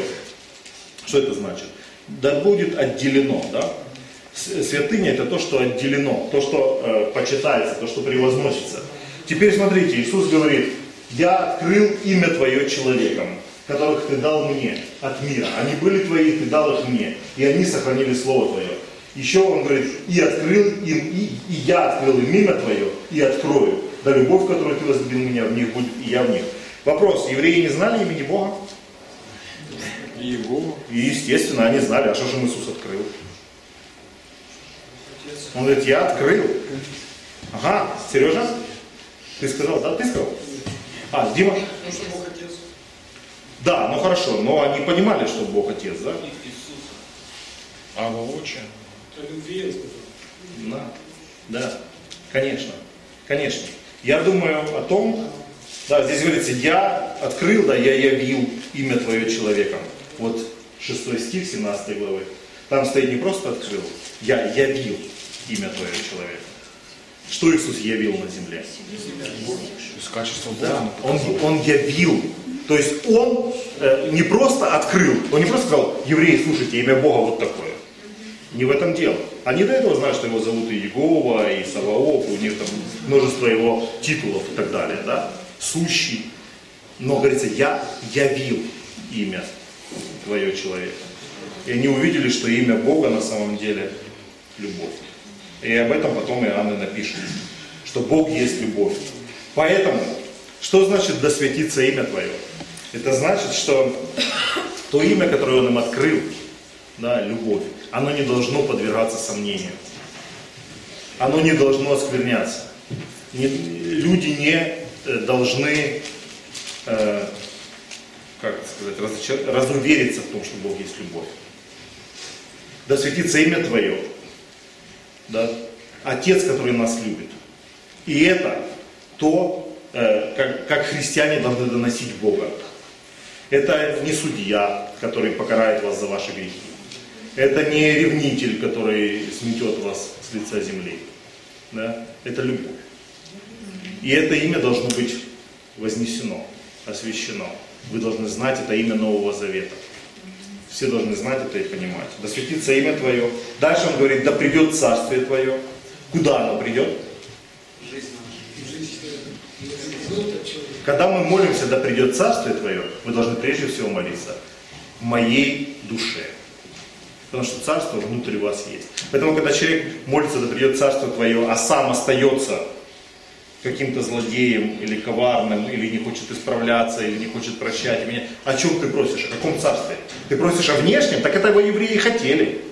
Что это значит? Да будет отделено, да? Святыня это то, что отделено, то, что э, почитается, то, что превозносится. Теперь смотрите, Иисус говорит, я открыл имя Твое человекам, которых Ты дал мне от мира. Они были Твои, Ты дал их мне, и они сохранили Слово Твое. Еще он говорит, и открыл им, и, и я открыл им имя Твое, и открою. Да любовь, которую Ты возлюбил меня, в них будет, и я в них. Вопрос, евреи не знали имени Бога? И Иегову. И, естественно, они знали, а что же им Иисус открыл? Он говорит, я открыл. Ага, Сережа? Ты сказал, да? Ты сказал? А, Дима? Ну, что Бог Отец. Да, ну хорошо, но они понимали, что Бог Отец, да? А воочию? О любви он сказал. Да, да, конечно, конечно. Я думаю о том, да, здесь говорится, я открыл, да, я явил имя Твое человеком. Вот 6 стих 17 главы. Там стоит не просто открыл, я явил имя Твое человеком. Что Иисус явил на земле? То есть качество Бога. Да, он, он явил. То есть он э, не просто открыл, он не просто сказал, евреи, слушайте, имя Бога вот такое. Не в этом дело. Они до этого знают, что его зовут и Егова, и Саваоф, у них там множество его титулов и так далее, да? Сущий. Но, говорится, я явил имя твое человека. И они увидели, что имя Бога на самом деле любовь. И об этом потом Иоанн и напишет, что Бог есть любовь. Поэтому, что значит «да светится имя Твое»? Это значит, что то имя, которое Он им открыл, да, любовь, оно не должно подвергаться сомнению. Оно не должно оскверняться. Не, люди не должны, э, как сказать, разувериться в том, что Бог есть любовь. Да светится имя Твое. Да? Отец, который нас любит. И это то, э, как, как христиане должны доносить Бога. Это не судья, который покарает вас за ваши грехи. Это не ревнитель, который сметет вас с лица земли. Да? Это любовь. И это имя должно быть вознесено, освящено. Вы должны знать это имя Нового Завета. Все должны знать это и понимать. Да светится имя Твое. Дальше он говорит, да придет Царствие Твое. Куда оно придет? Когда мы молимся, да придет Царствие Твое, вы должны прежде всего молиться в моей душе. Потому что Царство внутри вас есть. Поэтому, когда человек молится, да придет Царство Твое, а сам остается каким-то злодеем или коварным, или не хочет исправляться, или не хочет прощать меня, о чем ты просишь? О каком царстве? Ты просишь о внешнем? Так этого евреи хотели.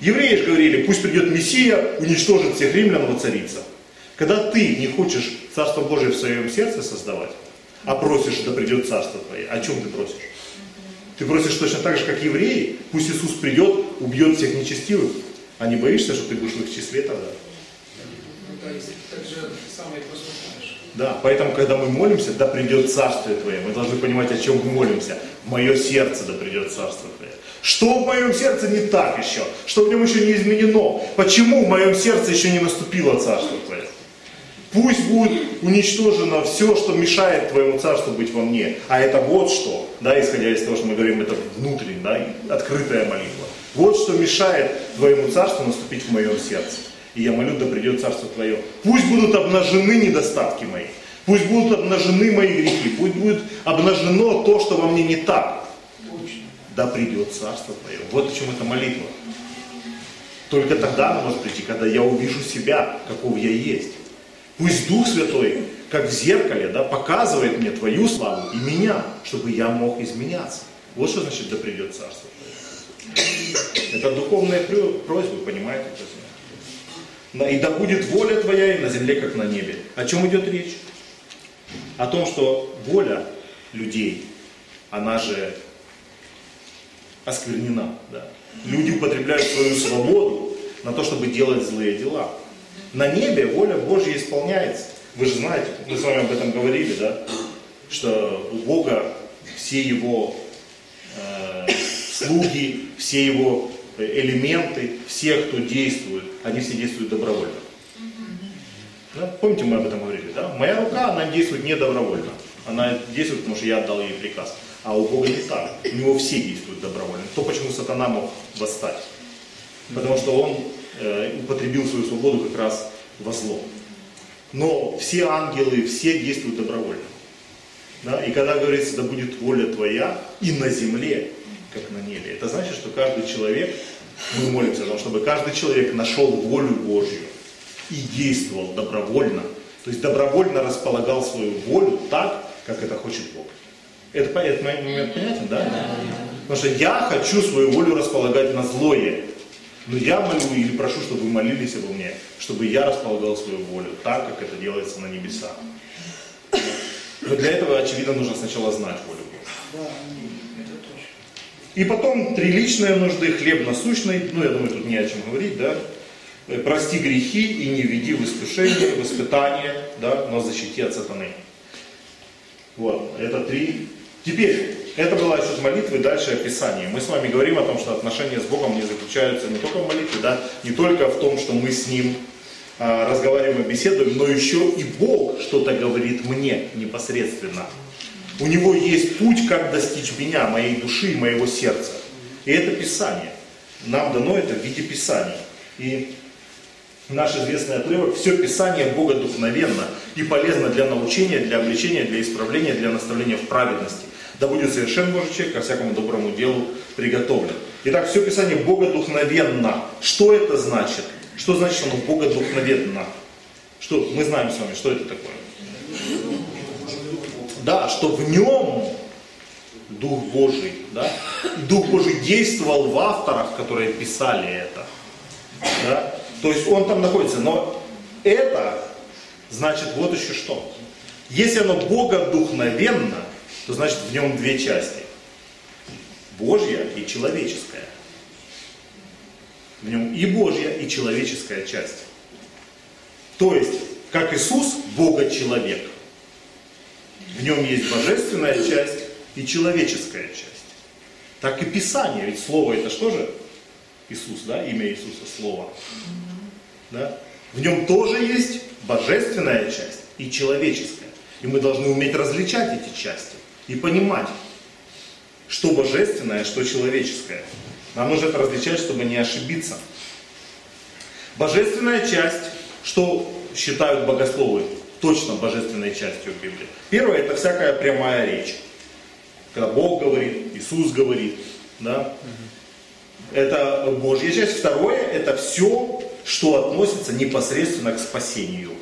Евреи же говорили, пусть придет Мессия, уничтожит всех римлян, воцарится. Когда ты не хочешь Царство Божие в своем сердце создавать, а просишь, да придет Царство Твое, о чем ты просишь? Ты просишь точно так же, как евреи, пусть Иисус придет, убьет всех нечестивых, а не боишься, что ты будешь в их числе тогда? Ну, то есть, так же знаешь. Да, поэтому, когда мы молимся, да придет Царствие Твое, мы должны понимать, о чем мы молимся. Мое сердце да придет Царство Твое. Что в моем сердце не так еще? Что в нем еще не изменено? Почему в моем сердце еще не наступило Царство Твое? Пусть будет уничтожено все, что мешает Твоему Царству быть во мне. А это вот что, да, исходя из того, что мы говорим, это внутренняя, да, открытая молитва. Вот что мешает Твоему Царству наступить в моем сердце. И я молю, да придет Царство Твое. Пусть будут обнажены недостатки мои. Пусть будут обнажены мои грехи. Пусть будет обнажено то, что во мне не так. Да придет Царство Твое. Вот о чем эта молитва. Только тогда она может прийти, когда я увижу себя, каков я есть. Пусть Дух Святой, как в зеркале, да, показывает мне Твою славу и меня, чтобы я мог изменяться. Вот что значит, да придет Царство. Это духовная просьба, понимаете? И да будет воля Твоя и на земле, как на небе. О чем идет речь? О том, что воля людей, она же осквернена. Да? Люди употребляют свою свободу на то, чтобы делать злые дела. На небе воля Божья исполняется. Вы же знаете, мы с вами об этом говорили, да? Что у Бога все его э, слуги, все его элементы, все, кто действует, они все действуют добровольно. Да? Помните, мы об этом говорили, да? Моя рука, она действует не добровольно. Она действует, потому что я отдал ей приказ. А у Бога не так. У него все действуют добровольно. То, почему сатана мог восстать. Потому что он э, употребил свою свободу как раз во зло. Но все ангелы, все действуют добровольно. Да? И когда говорится, да будет воля твоя и на земле, как на небе, это значит, что каждый человек, мы молимся о том, чтобы каждый человек нашел волю Божью и действовал добровольно. То есть добровольно располагал свою волю так, как это хочет Бог. Это, это момент понятен, да? Потому что я хочу свою волю располагать на злое. Но я молю или прошу, чтобы вы молились обо мне, чтобы я располагал свою волю так, как это делается на небесах. Но для этого, очевидно, нужно сначала знать волю Бога. И потом три личные нужды, хлеб насущный, ну я думаю, тут не о чем говорить, да. Прости грехи и не веди в искушение, в испытание, да, но защити от сатаны. Вот, это три. Теперь, это была еще молитва и дальше описание. Мы с вами говорим о том, что отношения с Богом не заключаются не только в молитве, да, не только в том, что мы с Ним а, разговариваем и беседуем, но еще и Бог что-то говорит мне непосредственно. У Него есть путь, как достичь меня, моей души моего сердца. И это Писание. нам дано это в виде Писаний. И наш известный отрывок «Все Писание богодухновенно и полезно для научения, для обличения, для исправления, для наставления в праведности. Да будет совершен Божий человек ко всякому доброму делу приготовлен». Итак, все Писание богодухновенно. Что это значит? Что значит оно богодухновенно? Что мы знаем с вами, что это такое? Да, что в нем Дух Божий, да? Дух Божий действовал в авторах, которые писали это. Да? То есть он там находится. Но это значит вот еще что. Если оно богодухновенно, то значит в нем две части. Божья и человеческая. В нем и Божья, и человеческая часть. То есть, как Иисус, Бога-человек. В нем есть божественная часть и человеческая часть. Так и Писание, ведь Слово это что же? Иисус, да, имя Иисуса, Слово. Да? В нем тоже есть божественная часть и человеческая. И мы должны уметь различать эти части и понимать, что божественное, что человеческое. Нам нужно это различать, чтобы не ошибиться. Божественная часть, что считают богословы точно божественной частью Библии. Первое это всякая прямая речь. Когда Бог говорит, Иисус говорит. Да? Это Божья часть. Второе это все, что относится непосредственно к спасению.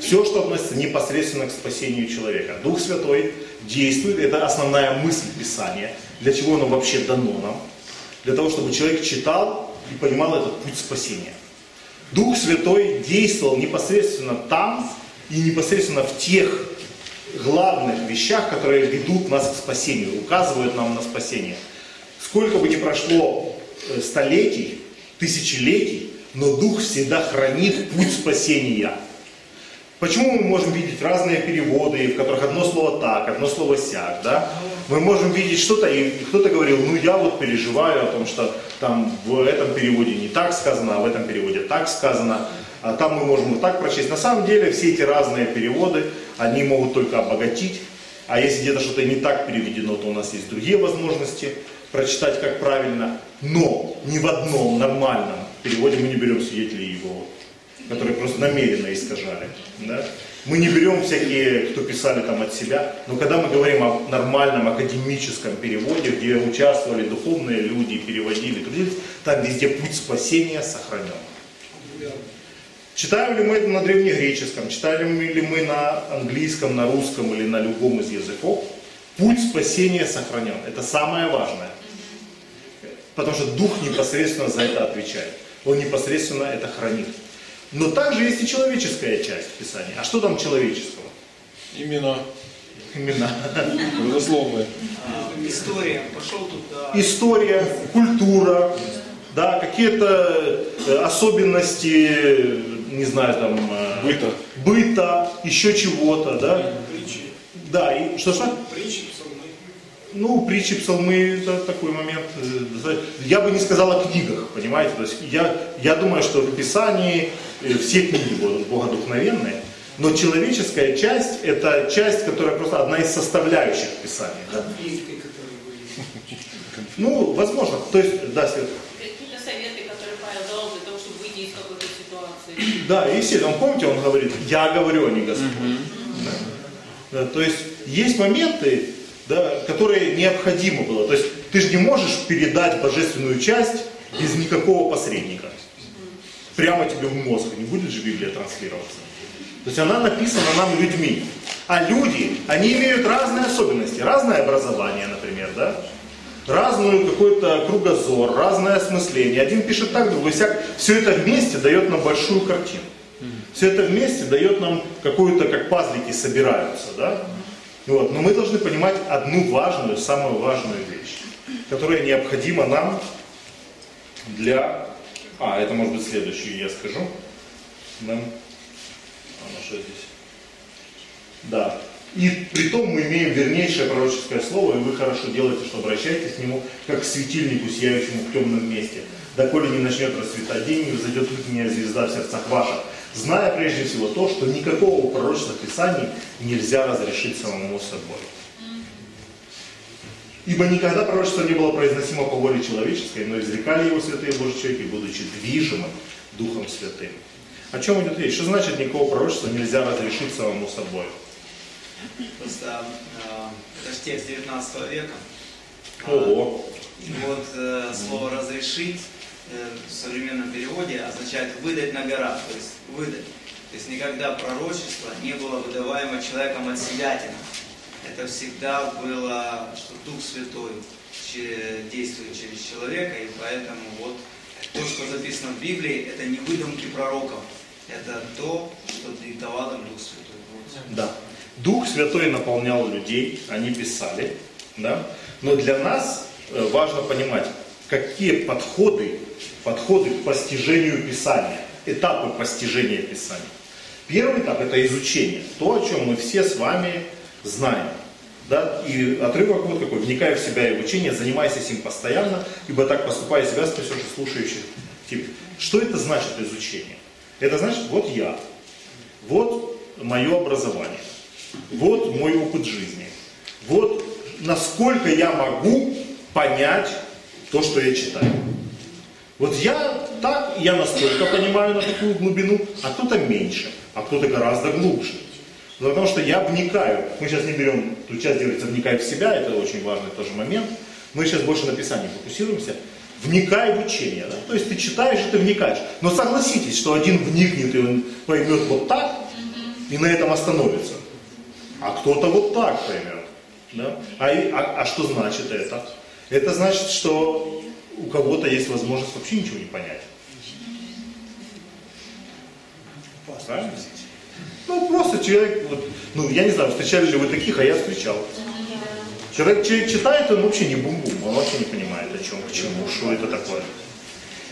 Все, что относится непосредственно к спасению человека. Дух Святой действует, это основная мысль Писания. Для чего оно вообще дано нам? Для того, чтобы человек читал и понимал этот путь спасения. Дух Святой действовал непосредственно там и непосредственно в тех главных вещах, которые ведут нас к спасению, указывают нам на спасение. Сколько бы ни прошло э, столетий, тысячелетий, но Дух всегда хранит путь спасения. Почему мы можем видеть разные переводы, в которых одно слово так, одно слово сяк, да? Мы можем видеть что-то, и кто-то говорил, ну я вот переживаю о том, что там в этом переводе не так сказано, а в этом переводе так сказано, а там мы можем вот так прочесть. На самом деле все эти разные переводы, они могут только обогатить, а если где-то что-то не так переведено, то у нас есть другие возможности прочитать как правильно, но ни в одном нормальном переводе мы не берем свидетелей Иеговы которые просто намеренно искажали. Да? Мы не берем всякие, кто писали там от себя, но когда мы говорим о нормальном академическом переводе, где участвовали духовные люди, переводили, трудились, там везде путь спасения сохранен. Читаем ли мы это на древнегреческом, читаем ли мы на английском, на русском или на любом из языков, путь спасения сохранен. Это самое важное. Потому что Дух непосредственно за это отвечает. Он непосредственно это хранит. Но также есть и человеческая часть Писания. А что там человеческого? Имена. Имена. Безусловно. А, история. Пошел тут. Да. История, культура, да, какие-то э, особенности, не знаю, там... э, Быта. Быта, еще чего-то, да? Притчи. Да, и что что? Притчи. Ну, притчи, псалмы, это такой момент. э, Я бы не сказал о книгах, понимаете? То есть я, я думаю, что в Писании э, все книги будут богодухновенные, но человеческая часть – это часть, которая просто одна из составляющих Писания. Да? Конфликты, которые были. Ну, возможно. То есть, да, Свет. Какие-то советы, которые Павел дал для того, чтобы выйти из какой-то ситуации. Да, и все, он, помните, он говорит, я говорю, а не Господь. Да. Да, то есть есть моменты, да, которые необходимо было. То есть ты же не можешь передать божественную часть без никакого посредника. Прямо тебе в мозг, не будет же Библия транслироваться. То есть она написана нам людьми. А люди, они имеют разные особенности, разное образование, например, да? разную какой-то кругозор, разное осмысление. Один пишет так, другой сяк. Все это вместе дает нам большую картину. Все это вместе дает нам какую-то, как пазлики собираются, да? Вот. Но мы должны понимать одну важную, самую важную вещь, которая необходима нам для... А, это может быть следующую я скажу. Да. А что здесь? Да. И при том мы имеем вернейшее пророческое слово, и вы хорошо делаете, что обращаетесь к нему, как к светильнику, сияющему в темном месте. Доколе не начнет расцветать день, не взойдет утренняя звезда в сердцах ваших. Зная прежде всего то, что никакого пророчества Писаний нельзя разрешить самому собой. Ибо никогда пророчество не было произносимо по воле человеческой, но изрекали его святые Божьи человеки, будучи движимым Духом Святым. О чем идет речь? Что значит никакого пророчества нельзя разрешить самому собой? Просто э, это же текст 19 века. Ого. И вот э, слово «разрешить» в современном переводе означает «выдать на горах», то есть «выдать». То есть никогда пророчество не было выдаваемо человеком от сиятина. Это всегда было, что Дух Святой действует через человека, и поэтому вот то, что записано в Библии, это не выдумки пророков, это то, что диктовал им Дух Святой. Да. Дух Святой наполнял людей, они писали, да. Но для нас э, важно понимать, какие подходы, подходы к постижению Писания, этапы постижения Писания. Первый этап – это изучение, то, о чем мы все с вами знаем. Да? И отрывок вот какой, вникая в себя и в учение, занимайся им постоянно, ибо так поступая себя спасешь слушающих тебе. Что это значит изучение? Это значит, вот я, вот мое образование, вот мой опыт жизни, вот насколько я могу понять то, что я читаю. Вот я так, я настолько понимаю на такую глубину, а кто-то меньше, а кто-то гораздо глубже. Ну, Потому что я вникаю. Мы сейчас не берем, тут часть делается вникай в себя, это очень важный тоже момент. Мы сейчас больше на Писании фокусируемся. Вникай в учение. Да? То есть ты читаешь и ты вникаешь. Но согласитесь, что один вникнет и он поймет вот так, и на этом остановится. А кто-то вот так поймет. Да? А, а, а что значит это? Это значит, что кого-то есть возможность вообще ничего не понять. Правильно? Ну, просто человек, вот, ну, я не знаю, встречали ли вы таких, а я встречал. Человек, человек читает, он вообще не бум-бум, он вообще не понимает, о чем, к чему, что это такое.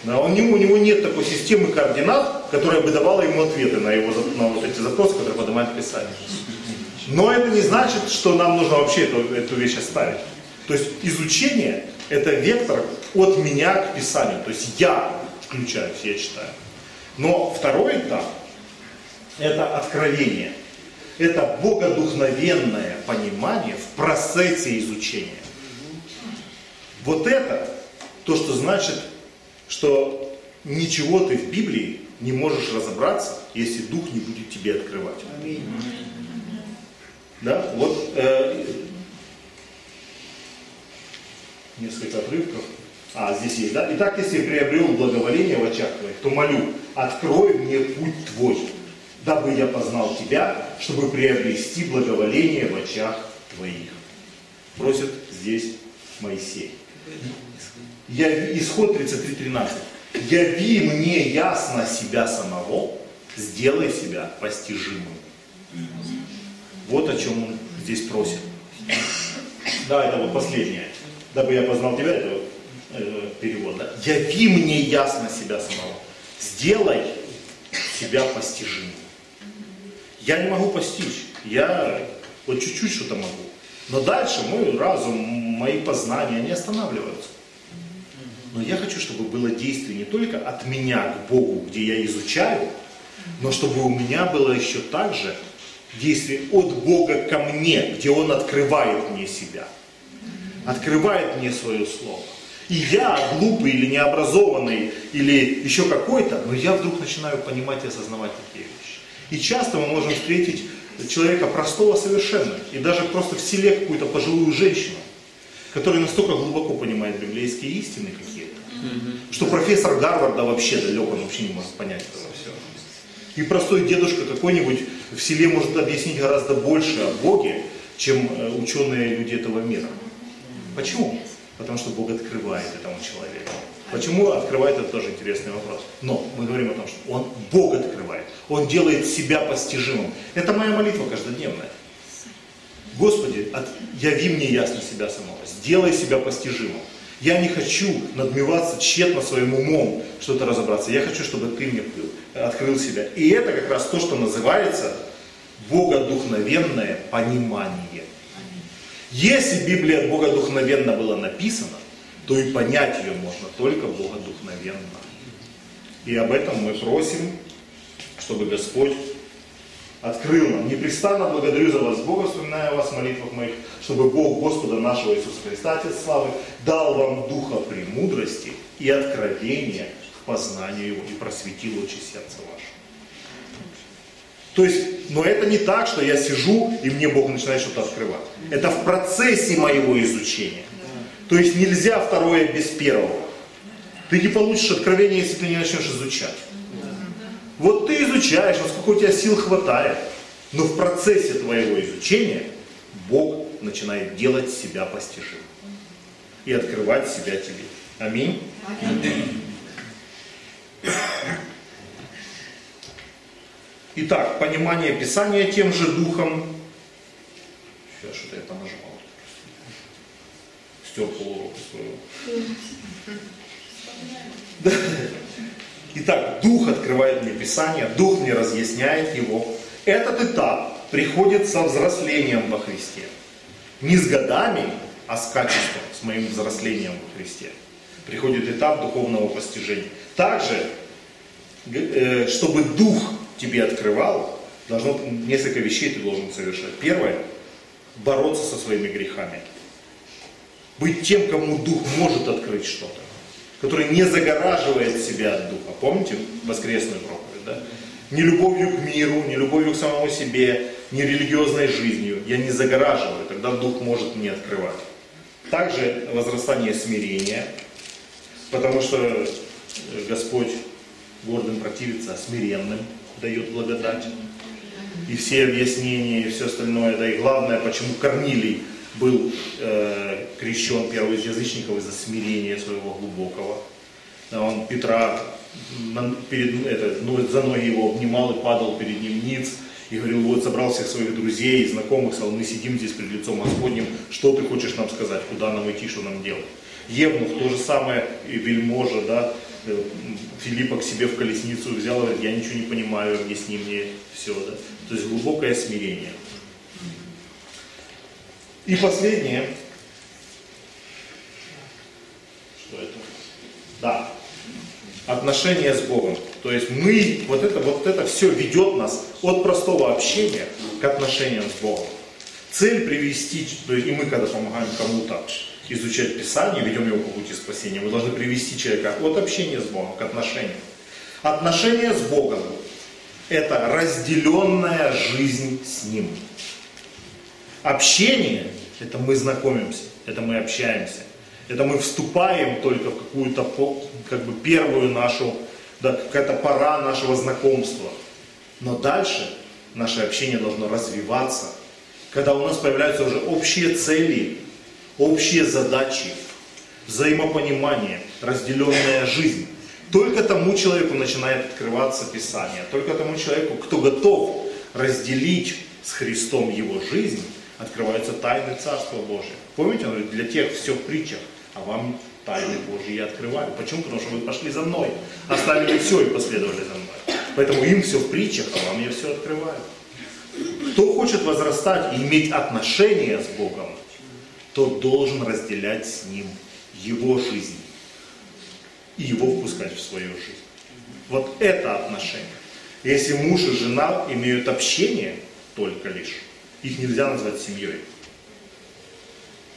Да, у, него, у него нет такой системы координат, которая бы давала ему ответы на, его, на вот эти запросы, которые поднимает Писание. Но это не значит, что нам нужно вообще эту, эту вещь оставить. То есть изучение – это вектор от меня к Писанию. То есть я включаюсь, я читаю. Но второй этап – это откровение. Это богодухновенное понимание в процессе изучения. Вот это то, что значит, что ничего ты в Библии не можешь разобраться, если Дух не будет тебе открывать. Да, вот э, несколько отрывков. А, здесь есть, да? Итак, если приобрел благоволение в очах твоих, то молю, открой мне путь твой, дабы я познал тебя, чтобы приобрести благоволение в очах твоих. Просит здесь Моисей. Я, исход 33.13. Яви мне ясно себя самого, сделай себя постижимым. Вот о чем он здесь просит. Да, это вот последнее. Дабы я познал тебя, это э, перевод? Яви мне ясно себя самого. Сделай себя постижимым. Я не могу постичь. Я вот чуть-чуть что-то могу. Но дальше мой разум, мои познания, они останавливаются. Но я хочу, чтобы было действие не только от меня к Богу, где я изучаю, но чтобы у меня было еще также действие от Бога ко мне, где Он открывает мне себя, открывает мне свое слово. И я, глупый или необразованный, или еще какой-то, но я вдруг начинаю понимать и осознавать такие вещи. И часто мы можем встретить человека простого совершенно, и даже просто в селе какую-то пожилую женщину, которая настолько глубоко понимает библейские истины какие-то, что профессор Гарварда вообще далек, он вообще не может понять этого всего. И простой дедушка какой-нибудь в селе может объяснить гораздо больше о Боге, чем э, ученые люди этого мира. Почему? Потому что Бог открывает этому человеку. Почему открывает, это тоже интересный вопрос. Но мы говорим о том, что Он Бог открывает. Он делает себя постижимым. Это моя молитва каждодневная. Господи, от- яви мне ясно себя самого. Сделай себя постижимым. Я не хочу надмеваться тщетно своим умом, что-то разобраться. Я хочу, чтобы Ты мне открыл- себя. И это как раз то, что называется богодухновенное понимание. Если Библия богодухновенно была написана, то и понять ее можно только богодухновенно. И об этом мы просим, чтобы Господь открыл нам. Непрестанно благодарю за вас, Бога, вспоминая вас в молитвах моих, чтобы Бог Господа нашего Иисуса Христа, Отец славы, дал вам духа премудрости и откровения к познанию Его и просветил очи сердца. То есть, но это не так, что я сижу и мне Бог начинает что-то открывать. Это в процессе моего изучения. То есть нельзя второе без первого. Ты не получишь откровение, если ты не начнешь изучать. Вот ты изучаешь, насколько у тебя сил хватает. Но в процессе твоего изучения Бог начинает делать себя постижимым. И открывать себя тебе. Аминь. Аминь. Итак, понимание Писания тем же духом. Сейчас что-то я понажимал. Стер полурока своего. Итак, Дух открывает мне Писание, Дух мне разъясняет его. Этот этап приходит со взрослением во Христе. Не с годами, а с качеством, с моим взрослением во Христе. Приходит этап духовного постижения. Также, э, чтобы Дух тебе открывал, должно несколько вещей ты должен совершать. Первое, бороться со своими грехами. Быть тем, кому Дух может открыть что-то. Который не загораживает себя от Духа. Помните воскресную проповедь, да? Не любовью к миру, не любовью к самому себе, не религиозной жизнью. Я не загораживаю, тогда Дух может мне открывать. Также возрастание смирения, потому что Господь гордым противится, а смиренным дает благодать. И все объяснения, и все остальное, да и главное, почему Корнилий был э, крещен первый из язычников из-за смирения своего глубокого. Он Петра перед, это, ну, за ноги его обнимал и падал перед ним ниц. И говорил, вот собрал всех своих друзей и знакомых, сказал, мы сидим здесь перед лицом Господним, что ты хочешь нам сказать, куда нам идти, что нам делать. Евнух, то же самое, и вельможа, да, Филиппа к себе в колесницу взял, говорит, я ничего не понимаю, объясни мне все, да. То есть глубокое смирение. И последнее. Что это? Да. Отношения с Богом. То есть мы, вот это, вот это все ведет нас от простого общения к отношениям с Богом. Цель привести, то есть и мы, когда помогаем кому-то изучать Писание, ведем его по пути спасения, мы должны привести человека от общения с Богом к отношениям. Отношения с Богом – это разделенная жизнь с Ним. Общение – это мы знакомимся, это мы общаемся, это мы вступаем только в какую-то как бы первую нашу, да, какая-то пора нашего знакомства. Но дальше наше общение должно развиваться, когда у нас появляются уже общие цели, общие задачи, взаимопонимание, разделенная жизнь. Только тому человеку начинает открываться Писание, только тому человеку, кто готов разделить с Христом его жизнь, открываются тайны Царства Божия. Помните, он говорит, для тех все в притчах, а вам тайны Божьи я открываю. Почему? Потому что вы пошли за мной, оставили все и последовали за мной. Поэтому им все в притчах, а вам я все открываю. Кто хочет возрастать и иметь отношения с Богом, тот должен разделять с Ним Его жизнь и Его впускать в свою жизнь. Вот это отношение. Если муж и жена имеют общение только лишь, их нельзя назвать семьей.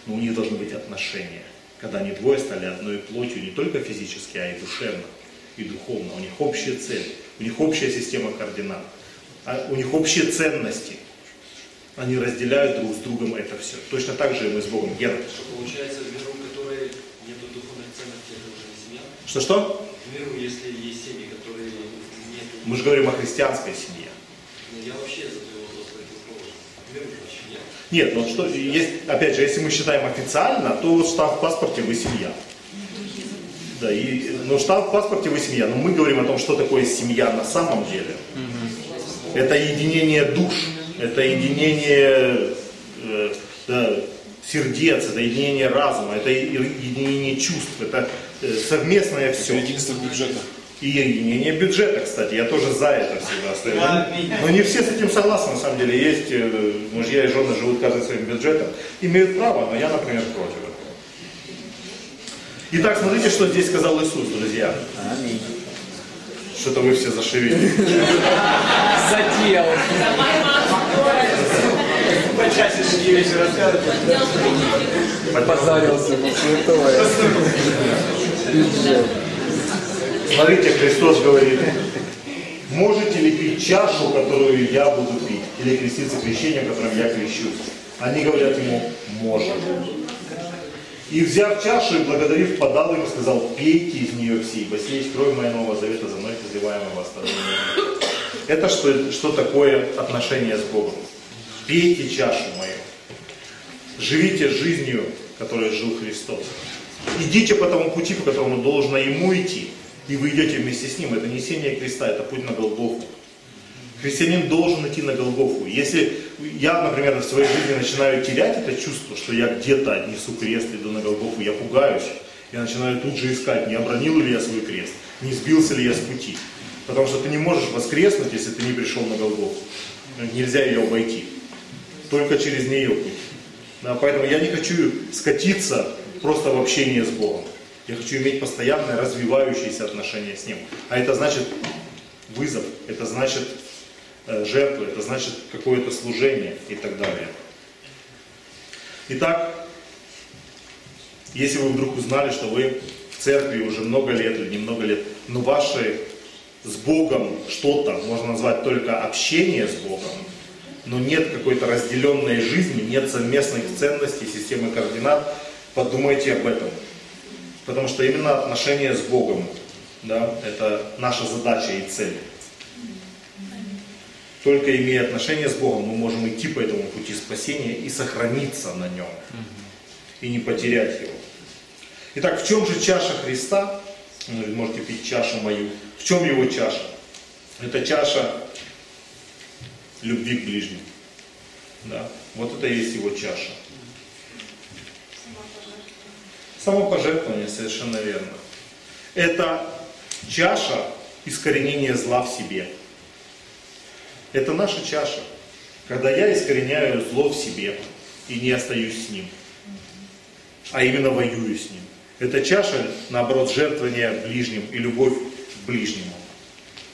Но у них должны быть отношения, когда они двое стали одной плотью не только физически, а и душевно, и духовно. У них общая цель, у них общая система координат, а у них общие ценности. Они разделяют друг с другом это все. Точно так же и мы с Богом. Гера. Что получается, в миру, в которой нет духовных ценностей, это уже не семья? Что-что? В миру, если есть семьи, которые нет... Мы же говорим о христианской семье. Ну, я вообще задаю вопрос противоположный. В миру же семья. Нет, ну что, есть, опять же, если мы считаем официально, то штамп в паспорте вы семья. Да, и, ну штамп в паспорте вы семья. Но мы говорим о том, что такое семья на самом деле. Это единение душ, это единение э, да, сердец, это единение разума, это единение чувств, это э, совместное все. Единство бюджета. И единение бюджета, кстати, я тоже за это всегда стою. Но не все с этим согласны, на самом деле. Есть э, мужья и жены живут каждый своим бюджетом, имеют право, но я, например, против этого. Итак, смотрите, что здесь сказал Иисус, друзья. Аминь. Что-то вы все зашевелились. Задел. Позарился на святое. Бюджет. Смотрите, Христос говорит, можете ли пить чашу, которую я буду пить, или креститься крещением, которым я крещусь? Они говорят ему, можем. И взяв чашу и благодарив, подал им и сказал, пейте из нее все, ибо сей кровь моя нового завета за мной, изливаемая во сторону. Это что, что такое отношение с Богом? Пейте чашу мою. Живите жизнью, которой жил Христос. Идите по тому пути, по которому должно ему идти. И вы идете вместе с ним. Это несение креста, это путь на Голгофу. Христианин должен идти на Голгофу. Если я, например, в своей жизни начинаю терять это чувство, что я где-то несу крест, иду на Голгофу, я пугаюсь. Я начинаю тут же искать, не обронил ли я свой крест, не сбился ли я с пути. Потому что ты не можешь воскреснуть, если ты не пришел на Голгофу. Нельзя ее обойти. Только через нее путь. Да, поэтому я не хочу скатиться просто в общение с Богом. Я хочу иметь постоянное развивающееся отношение с Ним. А это значит вызов, это значит э, жертву, это значит какое-то служение и так далее. Итак, если вы вдруг узнали, что вы в церкви уже много лет или немного лет, но ваши с Богом что-то можно назвать только общение с Богом, но нет какой-то разделенной жизни, нет совместных ценностей, системы координат, подумайте об этом. Потому что именно отношения с Богом, да, это наша задача и цель. Только имея отношения с Богом, мы можем идти по этому пути спасения и сохраниться на нем, и не потерять его. Итак, в чем же чаша Христа? Вы можете пить чашу мою. В чем его чаша? Это чаша любви к ближнему. Да? Вот это и есть его чаша. Самопожертвование, совершенно верно. Это чаша искоренения зла в себе. Это наша чаша. Когда я искореняю зло в себе и не остаюсь с ним, а именно воюю с ним. Это чаша, наоборот, жертвования ближним и любовь к ближнему.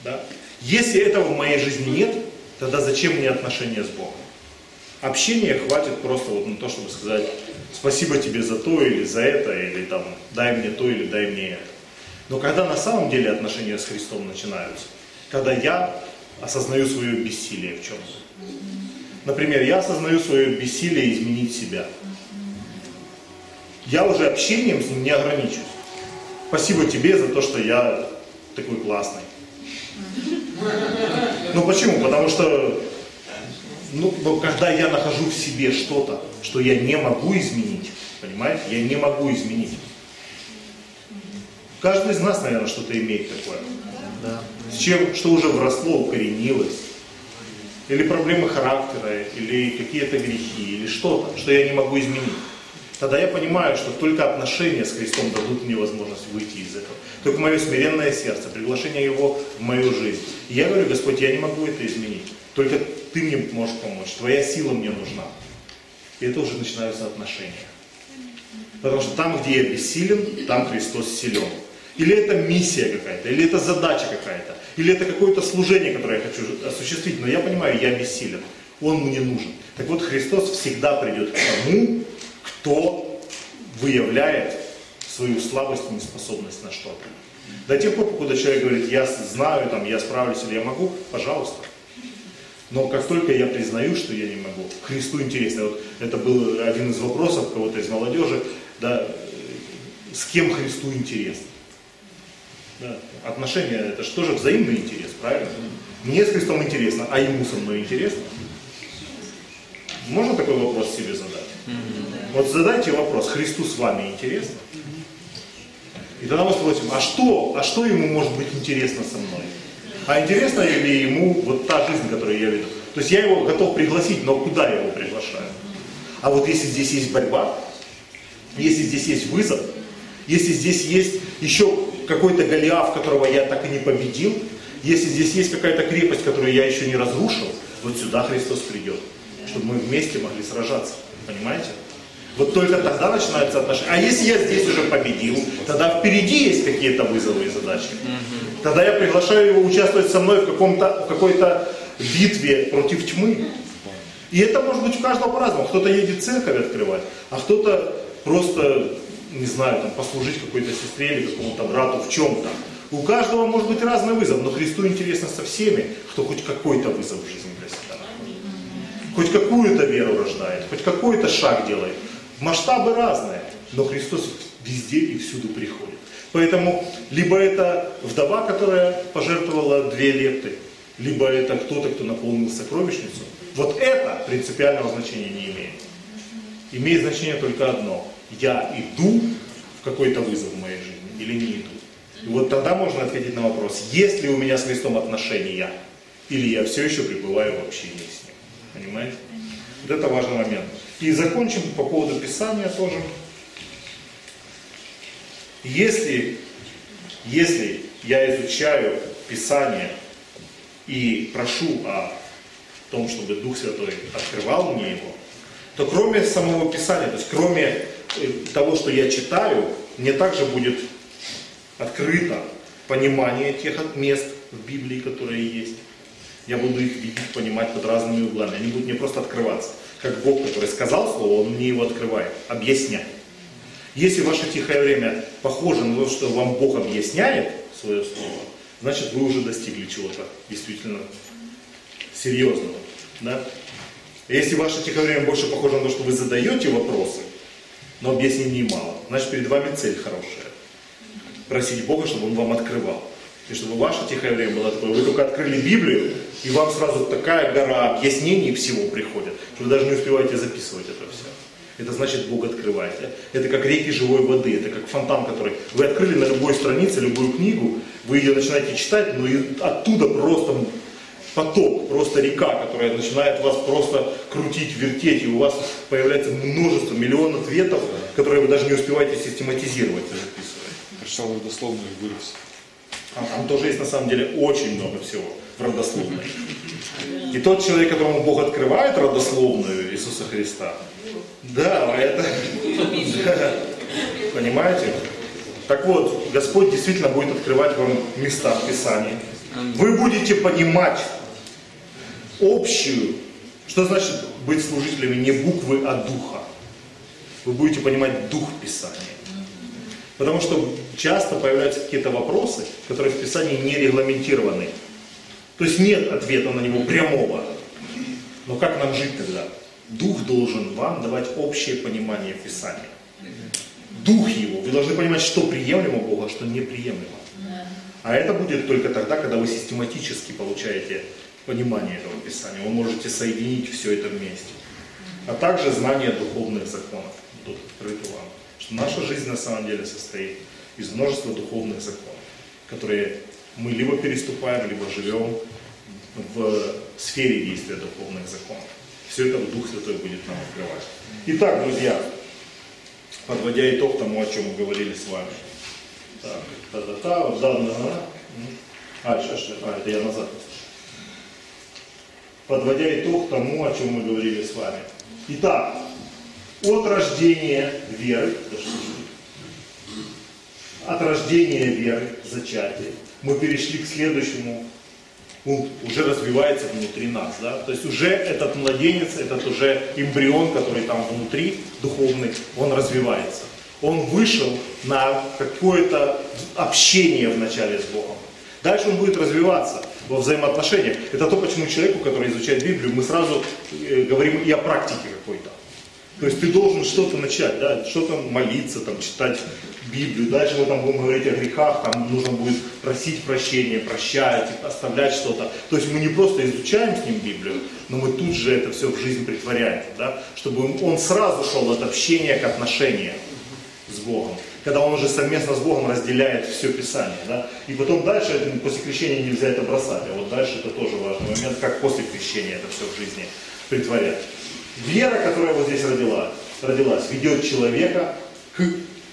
Да? Если этого в моей жизни нет, тогда зачем мне отношения с Богом? Общения хватит просто вот на то, чтобы сказать спасибо тебе за то или за это, или там дай мне то или дай мне это. Но когда на самом деле отношения с Христом начинаются, когда я осознаю свое бессилие в чем-то. Например, я осознаю свое бессилие изменить себя. Я уже общением с ним не ограничусь. Спасибо тебе за то, что я такой классный. Ну почему? Потому что ну, когда я нахожу в себе что-то, что я не могу изменить, понимаете, я не могу изменить. Каждый из нас, наверное, что-то имеет такое. Да. С чем, что уже вросло, укоренилось. Или проблемы характера, или какие-то грехи, или что-то, что я не могу изменить. Тогда я понимаю, что только отношения с Христом дадут мне возможность выйти из этого. Только мое смиренное сердце, приглашение Его в мою жизнь. И я говорю, Господь, я не могу это изменить. Только Ты мне можешь помочь. Твоя сила мне нужна. И это уже начинаются отношения. Потому что там, где я бессилен, там Христос силен. Или это миссия какая-то, или это задача какая-то, или это какое-то служение, которое я хочу осуществить, но я понимаю, я бессилен, Он мне нужен. Так вот, Христос всегда придет к тому, кто выявляет свою слабость и неспособность на что-то. До тех пор, когда человек говорит, я знаю, там, я справлюсь или я могу, пожалуйста. Но как только я признаю, что я не могу, Христу интересно. Вот это был один из вопросов кого-то из молодежи, да, с кем Христу интересно. Да. Отношения это же тоже взаимный интерес, правильно? Мне с Христом интересно, а ему со мной интересно? Можно такой вопрос себе задать? Вот задайте вопрос, Христу с вами интересно? И тогда мы спросим, а что, а что ему может быть интересно со мной? А интересно ли ему вот та жизнь, которую я веду? То есть я его готов пригласить, но куда я его приглашаю? А вот если здесь есть борьба, если здесь есть вызов, если здесь есть еще какой-то Голиаф, которого я так и не победил, если здесь есть какая-то крепость, которую я еще не разрушил, вот сюда Христос придет, чтобы мы вместе могли сражаться. Понимаете? Вот только тогда начинаются отношения. А если я здесь уже победил, тогда впереди есть какие-то вызовы и задачи. Тогда я приглашаю его участвовать со мной в, каком-то, в какой-то битве против тьмы. И это может быть у каждого по-разному. Кто-то едет церковь открывать, а кто-то просто, не знаю, там, послужить какой-то сестре или какому-то брату в чем-то. У каждого может быть разный вызов, но Христу интересно со всеми, кто хоть какой-то вызов в жизни для себя находит. Хоть какую-то веру рождает, хоть какой-то шаг делает. Масштабы разные, но Христос везде и всюду приходит. Поэтому либо это вдова, которая пожертвовала две лепты, либо это кто-то, кто наполнил сокровищницу. Вот это принципиального значения не имеет. Имеет значение только одно. Я иду в какой-то вызов в моей жизни или не иду. И вот тогда можно ответить на вопрос, есть ли у меня с Христом отношения, или я все еще пребываю в общении с Ним. Понимаете? Вот это важный момент. И закончим по поводу Писания тоже. Если, если я изучаю Писание и прошу о том, чтобы Дух Святой открывал мне его, то кроме самого Писания, то есть кроме того, что я читаю, мне также будет открыто понимание тех мест в Библии, которые есть. Я буду их видеть, понимать под разными углами. Они будут мне просто открываться. Как Бог, который сказал слово, Он мне его открывает, объясняет. Если ваше тихое время похоже на то, что вам Бог объясняет свое слово, значит вы уже достигли чего-то действительно серьезного. Да? Если ваше тихое время больше похоже на то, что вы задаете вопросы, но объяснений мало, значит перед вами цель хорошая. Просить Бога, чтобы Он вам открывал. И чтобы ваше тихое время было такое. Вы только открыли Библию, и вам сразу такая гора объяснений всего приходит, что вы даже не успеваете записывать это все. Это значит, Бог открывает. Это как реки живой воды, это как фонтан, который вы открыли на любой странице, любую книгу, вы ее начинаете читать, но и оттуда просто поток, просто река, которая начинает вас просто крутить, вертеть, и у вас появляется множество, миллион ответов, которые вы даже не успеваете систематизировать и записывать. Прочитал родословную вырос. А там тоже есть на самом деле очень много всего в родословной. И тот человек, которому Бог открывает родословную Иисуса Христа, да, это... [laughs] Понимаете? Так вот, Господь действительно будет открывать вам места в Писании. Вы будете понимать общую, что значит быть служителями не буквы, а духа. Вы будете понимать дух Писания. Потому что часто появляются какие-то вопросы, которые в Писании не регламентированы. То есть нет ответа на него прямого. Но как нам жить тогда? Дух должен вам давать общее понимание Писания. Дух его. Вы должны понимать, что приемлемо Богу, а что неприемлемо. А это будет только тогда, когда вы систематически получаете понимание этого Писания. Вы можете соединить все это вместе. А также знание духовных законов будут открыты вам. Что наша жизнь на самом деле состоит из множества духовных законов, которые мы либо переступаем, либо живем в сфере действия духовных законов. Все это Дух Святой будет нам открывать. Итак, друзья, подводя итог тому, о чем мы говорили с вами. Так, та-та-та, да, да, да. А, сейчас, а, это я назад. Подводя итог тому, о чем мы говорили с вами. Итак, от рождения веры, от рождения веры, зачатия, мы перешли к следующему уже развивается внутри нас. Да? То есть уже этот младенец, этот уже эмбрион, который там внутри, духовный, он развивается. Он вышел на какое-то общение вначале с Богом. Дальше он будет развиваться во взаимоотношениях. Это то, почему человеку, который изучает Библию, мы сразу э, говорим и о практике какой-то. То есть ты должен что-то начать, да, что-то молиться, там, читать Библию. Дальше мы там будем говорить о грехах, там нужно будет просить прощения, прощать, оставлять что-то. То есть мы не просто изучаем с ним Библию, но мы тут же это все в жизнь притворяем, да, чтобы он сразу шел от общения к отношениям с Богом. Когда он уже совместно с Богом разделяет все Писание. Да? И потом дальше, после крещения нельзя это бросать. А вот дальше это тоже важный момент, как после крещения это все в жизни притворять. Вера, которая вот здесь родила, родилась, ведет человека к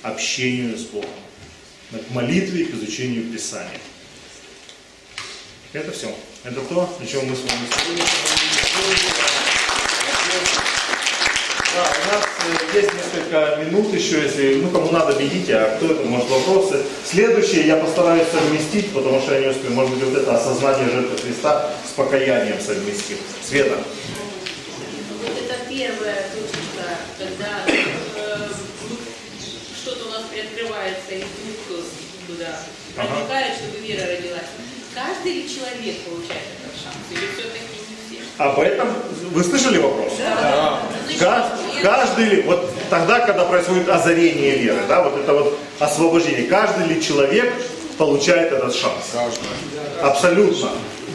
общению с Богом, к молитве, к изучению Писания. Это все. Это то, о чем мы с вами сегодня да, у нас э, есть несколько минут еще, если, ну, кому надо, бегите, а кто это, может, вопросы. Следующее я постараюсь совместить, потому что я не успею, может быть, вот это осознание жертвы Христа с покаянием совместим. Света. первая точка, когда э, что-то у нас приоткрывается из двух туда проникает, чтобы вера родилась. Каждый ли человек получает этот шанс? Или все-таки? Об этом вы слышали вопрос? Да. Ка- Каждый ли, вот тогда, когда происходит озарение веры, да, вот это вот освобождение, каждый ли человек получает этот шанс? Абсолютно.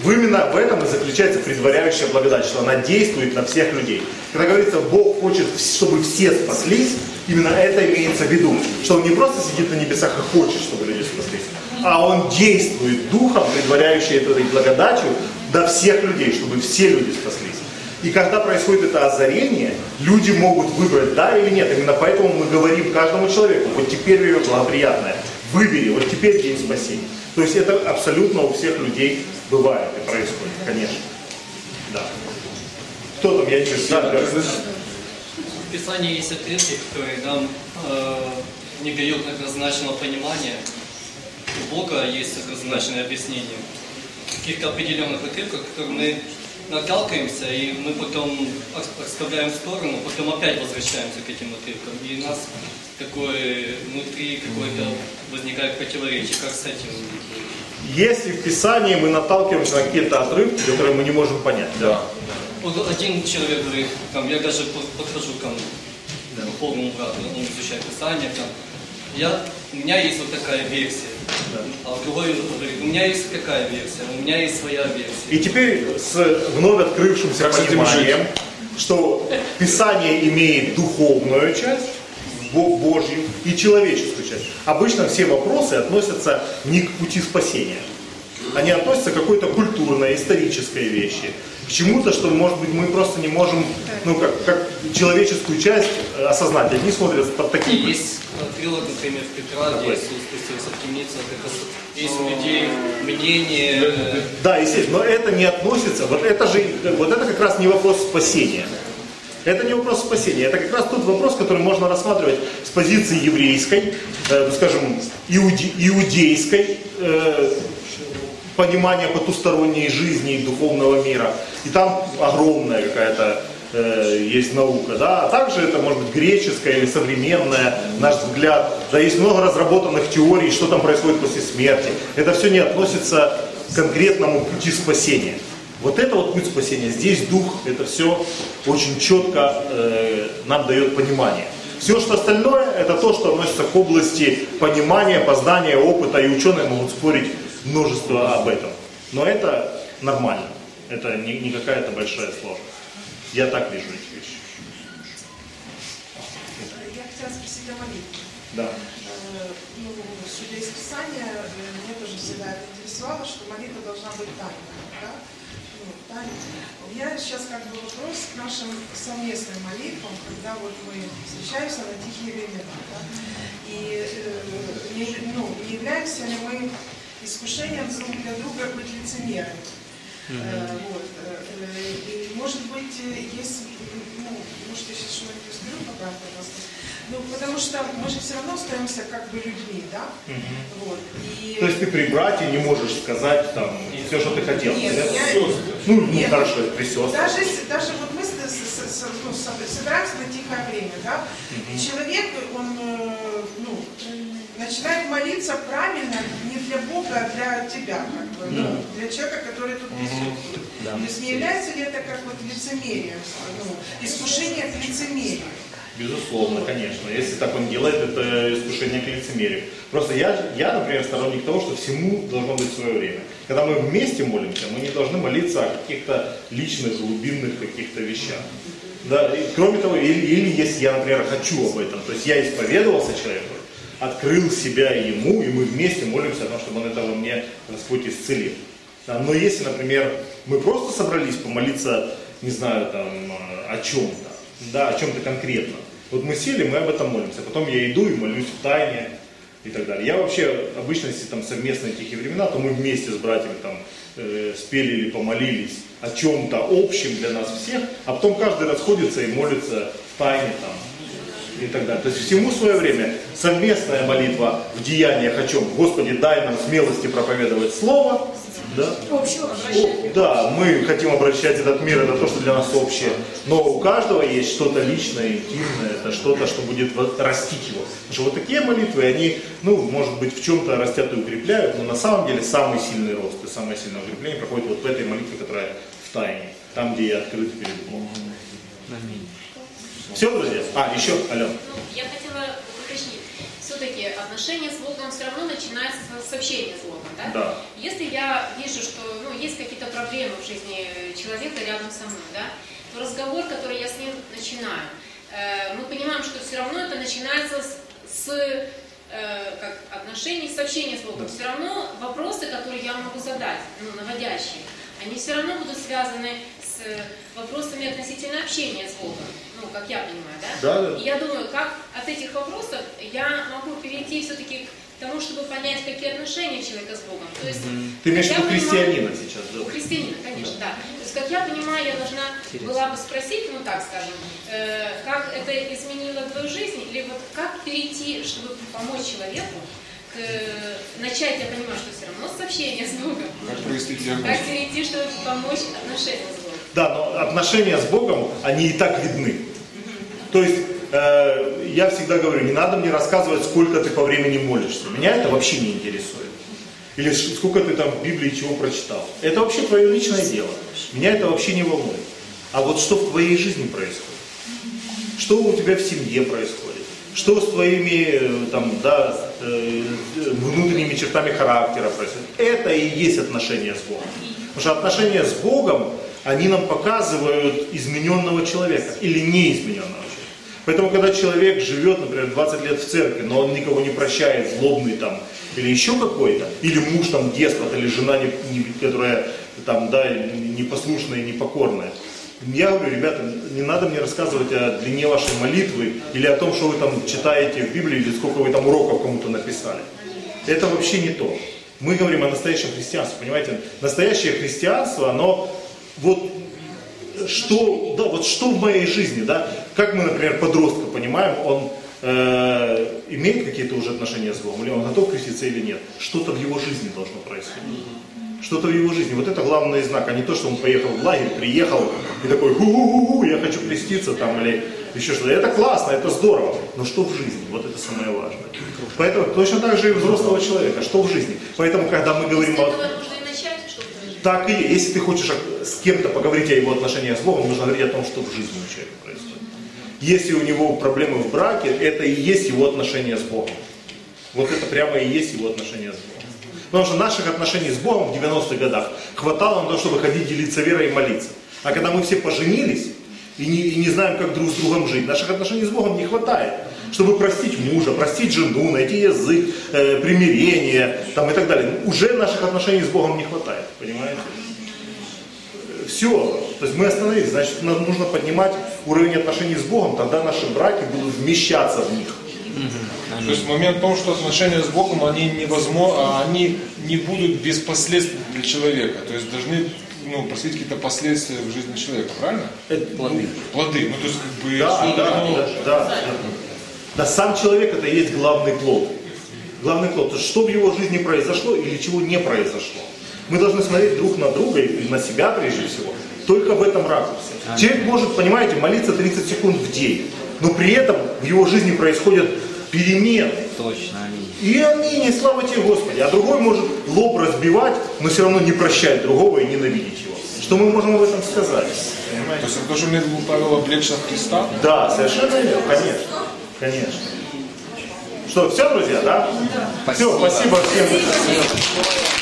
В именно в этом и заключается предваряющая благодать, что она действует на всех людей. Когда говорится, Бог хочет, чтобы все спаслись, именно это имеется в виду. Что Он не просто сидит на небесах и хочет, чтобы люди спаслись, а Он действует Духом, предваряющий этой благодатью до всех людей, чтобы все люди спаслись. И когда происходит это озарение, люди могут выбрать да или нет. Именно поэтому мы говорим каждому человеку, вот теперь время благоприятное, выбери, вот теперь день спасения. То есть это абсолютно у всех людей бывает и происходит, конечно. Да. Кто там, я не знаю. да, да. В Писании есть отрывки, которые нам э, не дают однозначного понимания. У Бога есть однозначное объяснение. Каких-то определенных отрывках, которые мы наталкиваемся, и мы потом от- отставляем в сторону, потом опять возвращаемся к этим отрывкам. И у нас такое внутри какое-то возникает противоречие. Как с этим? Если в Писании мы наталкиваемся на какие-то отрывки, которые мы не можем понять. Да. Вот один человек говорит, там, я даже по- подхожу к там, духовному брату, он изучает Писание, там, я, у меня есть вот такая версия. А другой говорит, у меня есть такая версия, у меня есть своя версия. И теперь с вновь открывшимся Как пониманием, что Писание имеет духовную часть, Бо- Божью и человеческую часть. Обычно все вопросы относятся не к пути спасения. Они относятся к какой-то культурной, исторической вещи. К чему-то, что, может быть, мы просто не можем, ну, как, как человеческую часть э, осознать. Одни смотрят под И таким. есть отрывок, например, в Петра, где Иисус спустился в темницу, раз есть у людей мнение, э, Да, естественно, но это не относится, вот это же, вот это как раз не вопрос спасения. Это не вопрос спасения, это как раз тот вопрос, который можно рассматривать с позиции еврейской, э, ну, скажем, иуде- иудейской, э, понимания потусторонней жизни и духовного мира. И там огромная какая-то э, есть наука, да, а также это может быть греческая или современная, наш взгляд. Да, есть много разработанных теорий, что там происходит после смерти. Это все не относится к конкретному пути спасения. Вот это вот путь спасения. Здесь дух, это все очень четко э, нам дает понимание. Все, что остальное, это то, что относится к области понимания, познания, опыта, и ученые могут спорить множество об этом. Но это нормально. Это не, не какая-то большая сложность. Я так вижу эти вещи. Я хотела спросить о молитве. Да. Э, Ну, судя из Писания, э, меня тоже всегда это интересовало, что молитва должна быть тайной. Да? Ну, тайной. У меня сейчас как бы вопрос к нашим совместным молитвам, когда вот мы встречаемся на тихие времена. Да? И э, не, ну, не являемся ли мы искушением друг для друга быть лицемерами? Э, вот, э, и, может быть, э, есть, ну, может, я сейчас что-нибудь скажу, поправь, пожалуйста. Ну, потому что мы же все равно остаемся как бы людьми, да? Вот. И... То есть ты при брате не можешь сказать там все, что ты хотел. Нет, да? я- Ну, ну, Нет. хорошо, при сестрах. Даже, даже вот мы с- с- с- с- ну, собираемся на тихое время, да? И человек, он, ну, начинает молиться правильно не для Бога, а для тебя, как бы, ну, Да. для человека, который тут присутствует. Да. То есть не является ли это как вот лицемерие, ну, искушение к лицемерию? Безусловно, конечно. Если так он делает, это искушение к лицемерию. Просто я, я, например, сторонник того, что всему должно быть свое время. Когда мы вместе молимся, мы не должны молиться о каких-то личных, глубинных каких-то вещах. Да, и кроме того, или, или если я, например, хочу об этом, то есть я исповедовался человеку, открыл себя ему, и мы вместе молимся о том, чтобы он это во мне, Господь, исцелил. Но если, например, мы просто собрались помолиться, не знаю, там, о чем-то, да, о чем-то конкретно. Вот мы сели, мы об этом молимся. Потом я иду и молюсь в тайне и так далее. Я вообще, обычно, если там совместные тихие времена, то мы вместе с братьями там э, спели или помолились о чем-то общем для нас всех, а потом каждый расходится и молится в тайне там и так далее. То есть всему свое время. Совместная молитва в деяниях о чем? Господи, дай нам смелости проповедовать Слово. Да? О, Да, мы хотим обращать этот мир, это то, что для нас общее. Но у каждого есть что-то личное, интимное, это что-то, что будет растить его. Потому что вот такие молитвы, они, ну, может быть, в чем-то растят и укрепляют, но на самом деле самый сильный рост и самое сильное укрепление проходит вот в этой молитве, которая в тайне, там, где я открыт перед Богом. Все, друзья? А, еще, Алена. Ну, я хотела уточнить. Все-таки отношения с Богом все равно начинаются с общения с Богом, да? Да. Если я вижу, что ну, есть какие-то проблемы в жизни человека рядом со мной, да, то разговор, который я с ним начинаю, э, мы понимаем, что все равно это начинается с, с, э, как отношений, с общения с Богом. Все равно вопросы, которые я могу задать, ну, наводящие, они все равно будут связаны с вопросами относительно общения с Богом. Ну, как я понимаю, да? Да, да. И я думаю, как от этих вопросов я могу перейти все-таки к тому, чтобы понять, какие отношения человека с Богом. То есть, Ты имеешь в виду понимаю- христианина сейчас, да? У христианина, конечно, да. То есть, как я понимаю, я должна была бы спросить, ну так скажем, э, как это изменило твою жизнь, или вот как перейти, чтобы помочь человеку, к, начать, я понимаю, что все равно с общения с Богом. Как провести диагноз? Как перейти, чтобы помочь отношениям с Богом. Да, но отношения с Богом, они и так видны. То есть, э, я всегда говорю, не надо мне рассказывать, сколько ты по времени молишься. Меня это вообще не интересует. Или сколько ты там в Библии чего прочитал. Это вообще твое личное дело. Меня это вообще не волнует. А вот что в твоей жизни происходит? Что у тебя в семье происходит? Что с твоими э, там, да, э, внутренними чертами характера происходит? Это и есть отношения с Богом. Потому что отношения с Богом, они нам показывают измененного человека или неизмененного. Поэтому, когда человек живет, например, 20 лет в церкви, но он никого не прощает, злобный там, или еще какой-то, или муж там деспот, или жена, не- не- которая там, да, непослушная, непокорная, я говорю, ребята, не надо мне рассказывать о длине вашей молитвы или о том, что вы там читаете в Библии или сколько вы там уроков кому-то написали. Это вообще не то. Мы говорим о настоящем христианстве, понимаете? Настоящее христианство, оно вот что, да, вот что в моей жизни, да? Как мы, например, подростка понимаем, он э, имеет какие-то уже отношения с Богом, или он готов креститься или нет? Что-то в его жизни должно происходить что-то в его жизни. Вот это главный знак, а не то, что он поехал в лагерь, приехал и такой, ху-ху-ху, я хочу креститься там или еще что-то. Это классно, это здорово, но что в жизни? Вот это самое важное. Поэтому точно так же и взрослого человека, что в жизни. Поэтому, когда мы говорим о... Так и если ты хочешь с кем-то поговорить о его отношениях с Богом, нужно говорить о том, что в жизни у человека происходит. Если у него проблемы в браке, это и есть его отношения с Богом. Вот это прямо и есть его отношения с Богом. Потому что наших отношений с Богом в 90-х годах хватало на то, чтобы ходить делиться верой и молиться. А когда мы все поженились и не, и не знаем, как друг с другом жить, наших отношений с Богом не хватает. Чтобы простить мужа, простить жену, найти язык, э, примирение там, и так далее. Уже наших отношений с Богом не хватает, понимаете? Все, то есть мы остановились, значит нам нужно поднимать уровень отношений с Богом, тогда наши браки будут вмещаться в них. То есть момент в том, что отношения с Богом, они невозможно, они не будут без последствий для человека. То есть должны ну, происходить какие-то последствия в жизни человека, правильно? Плоды. Плоды. Ну, то есть как бы... Да, да, ну, да, да, да. Да, сам человек это и есть главный плод. Главный плод. То есть, что в его жизни произошло или чего не произошло. Мы должны смотреть друг на друга и на себя прежде всего. Только в этом ракурсе. Человек может, понимаете, молиться 30 секунд в день, но при этом в его жизни происходят перемены. Точно, аминь. И аминь, и слава тебе, Господи. А другой может лоб разбивать, но все равно не прощать другого и ненавидеть его. Что мы можем об этом сказать? То есть это тоже мне был Павел облечься в Христа? Да, совершенно верно, конечно. Конечно. Что, все, друзья, да? Все, спасибо всем.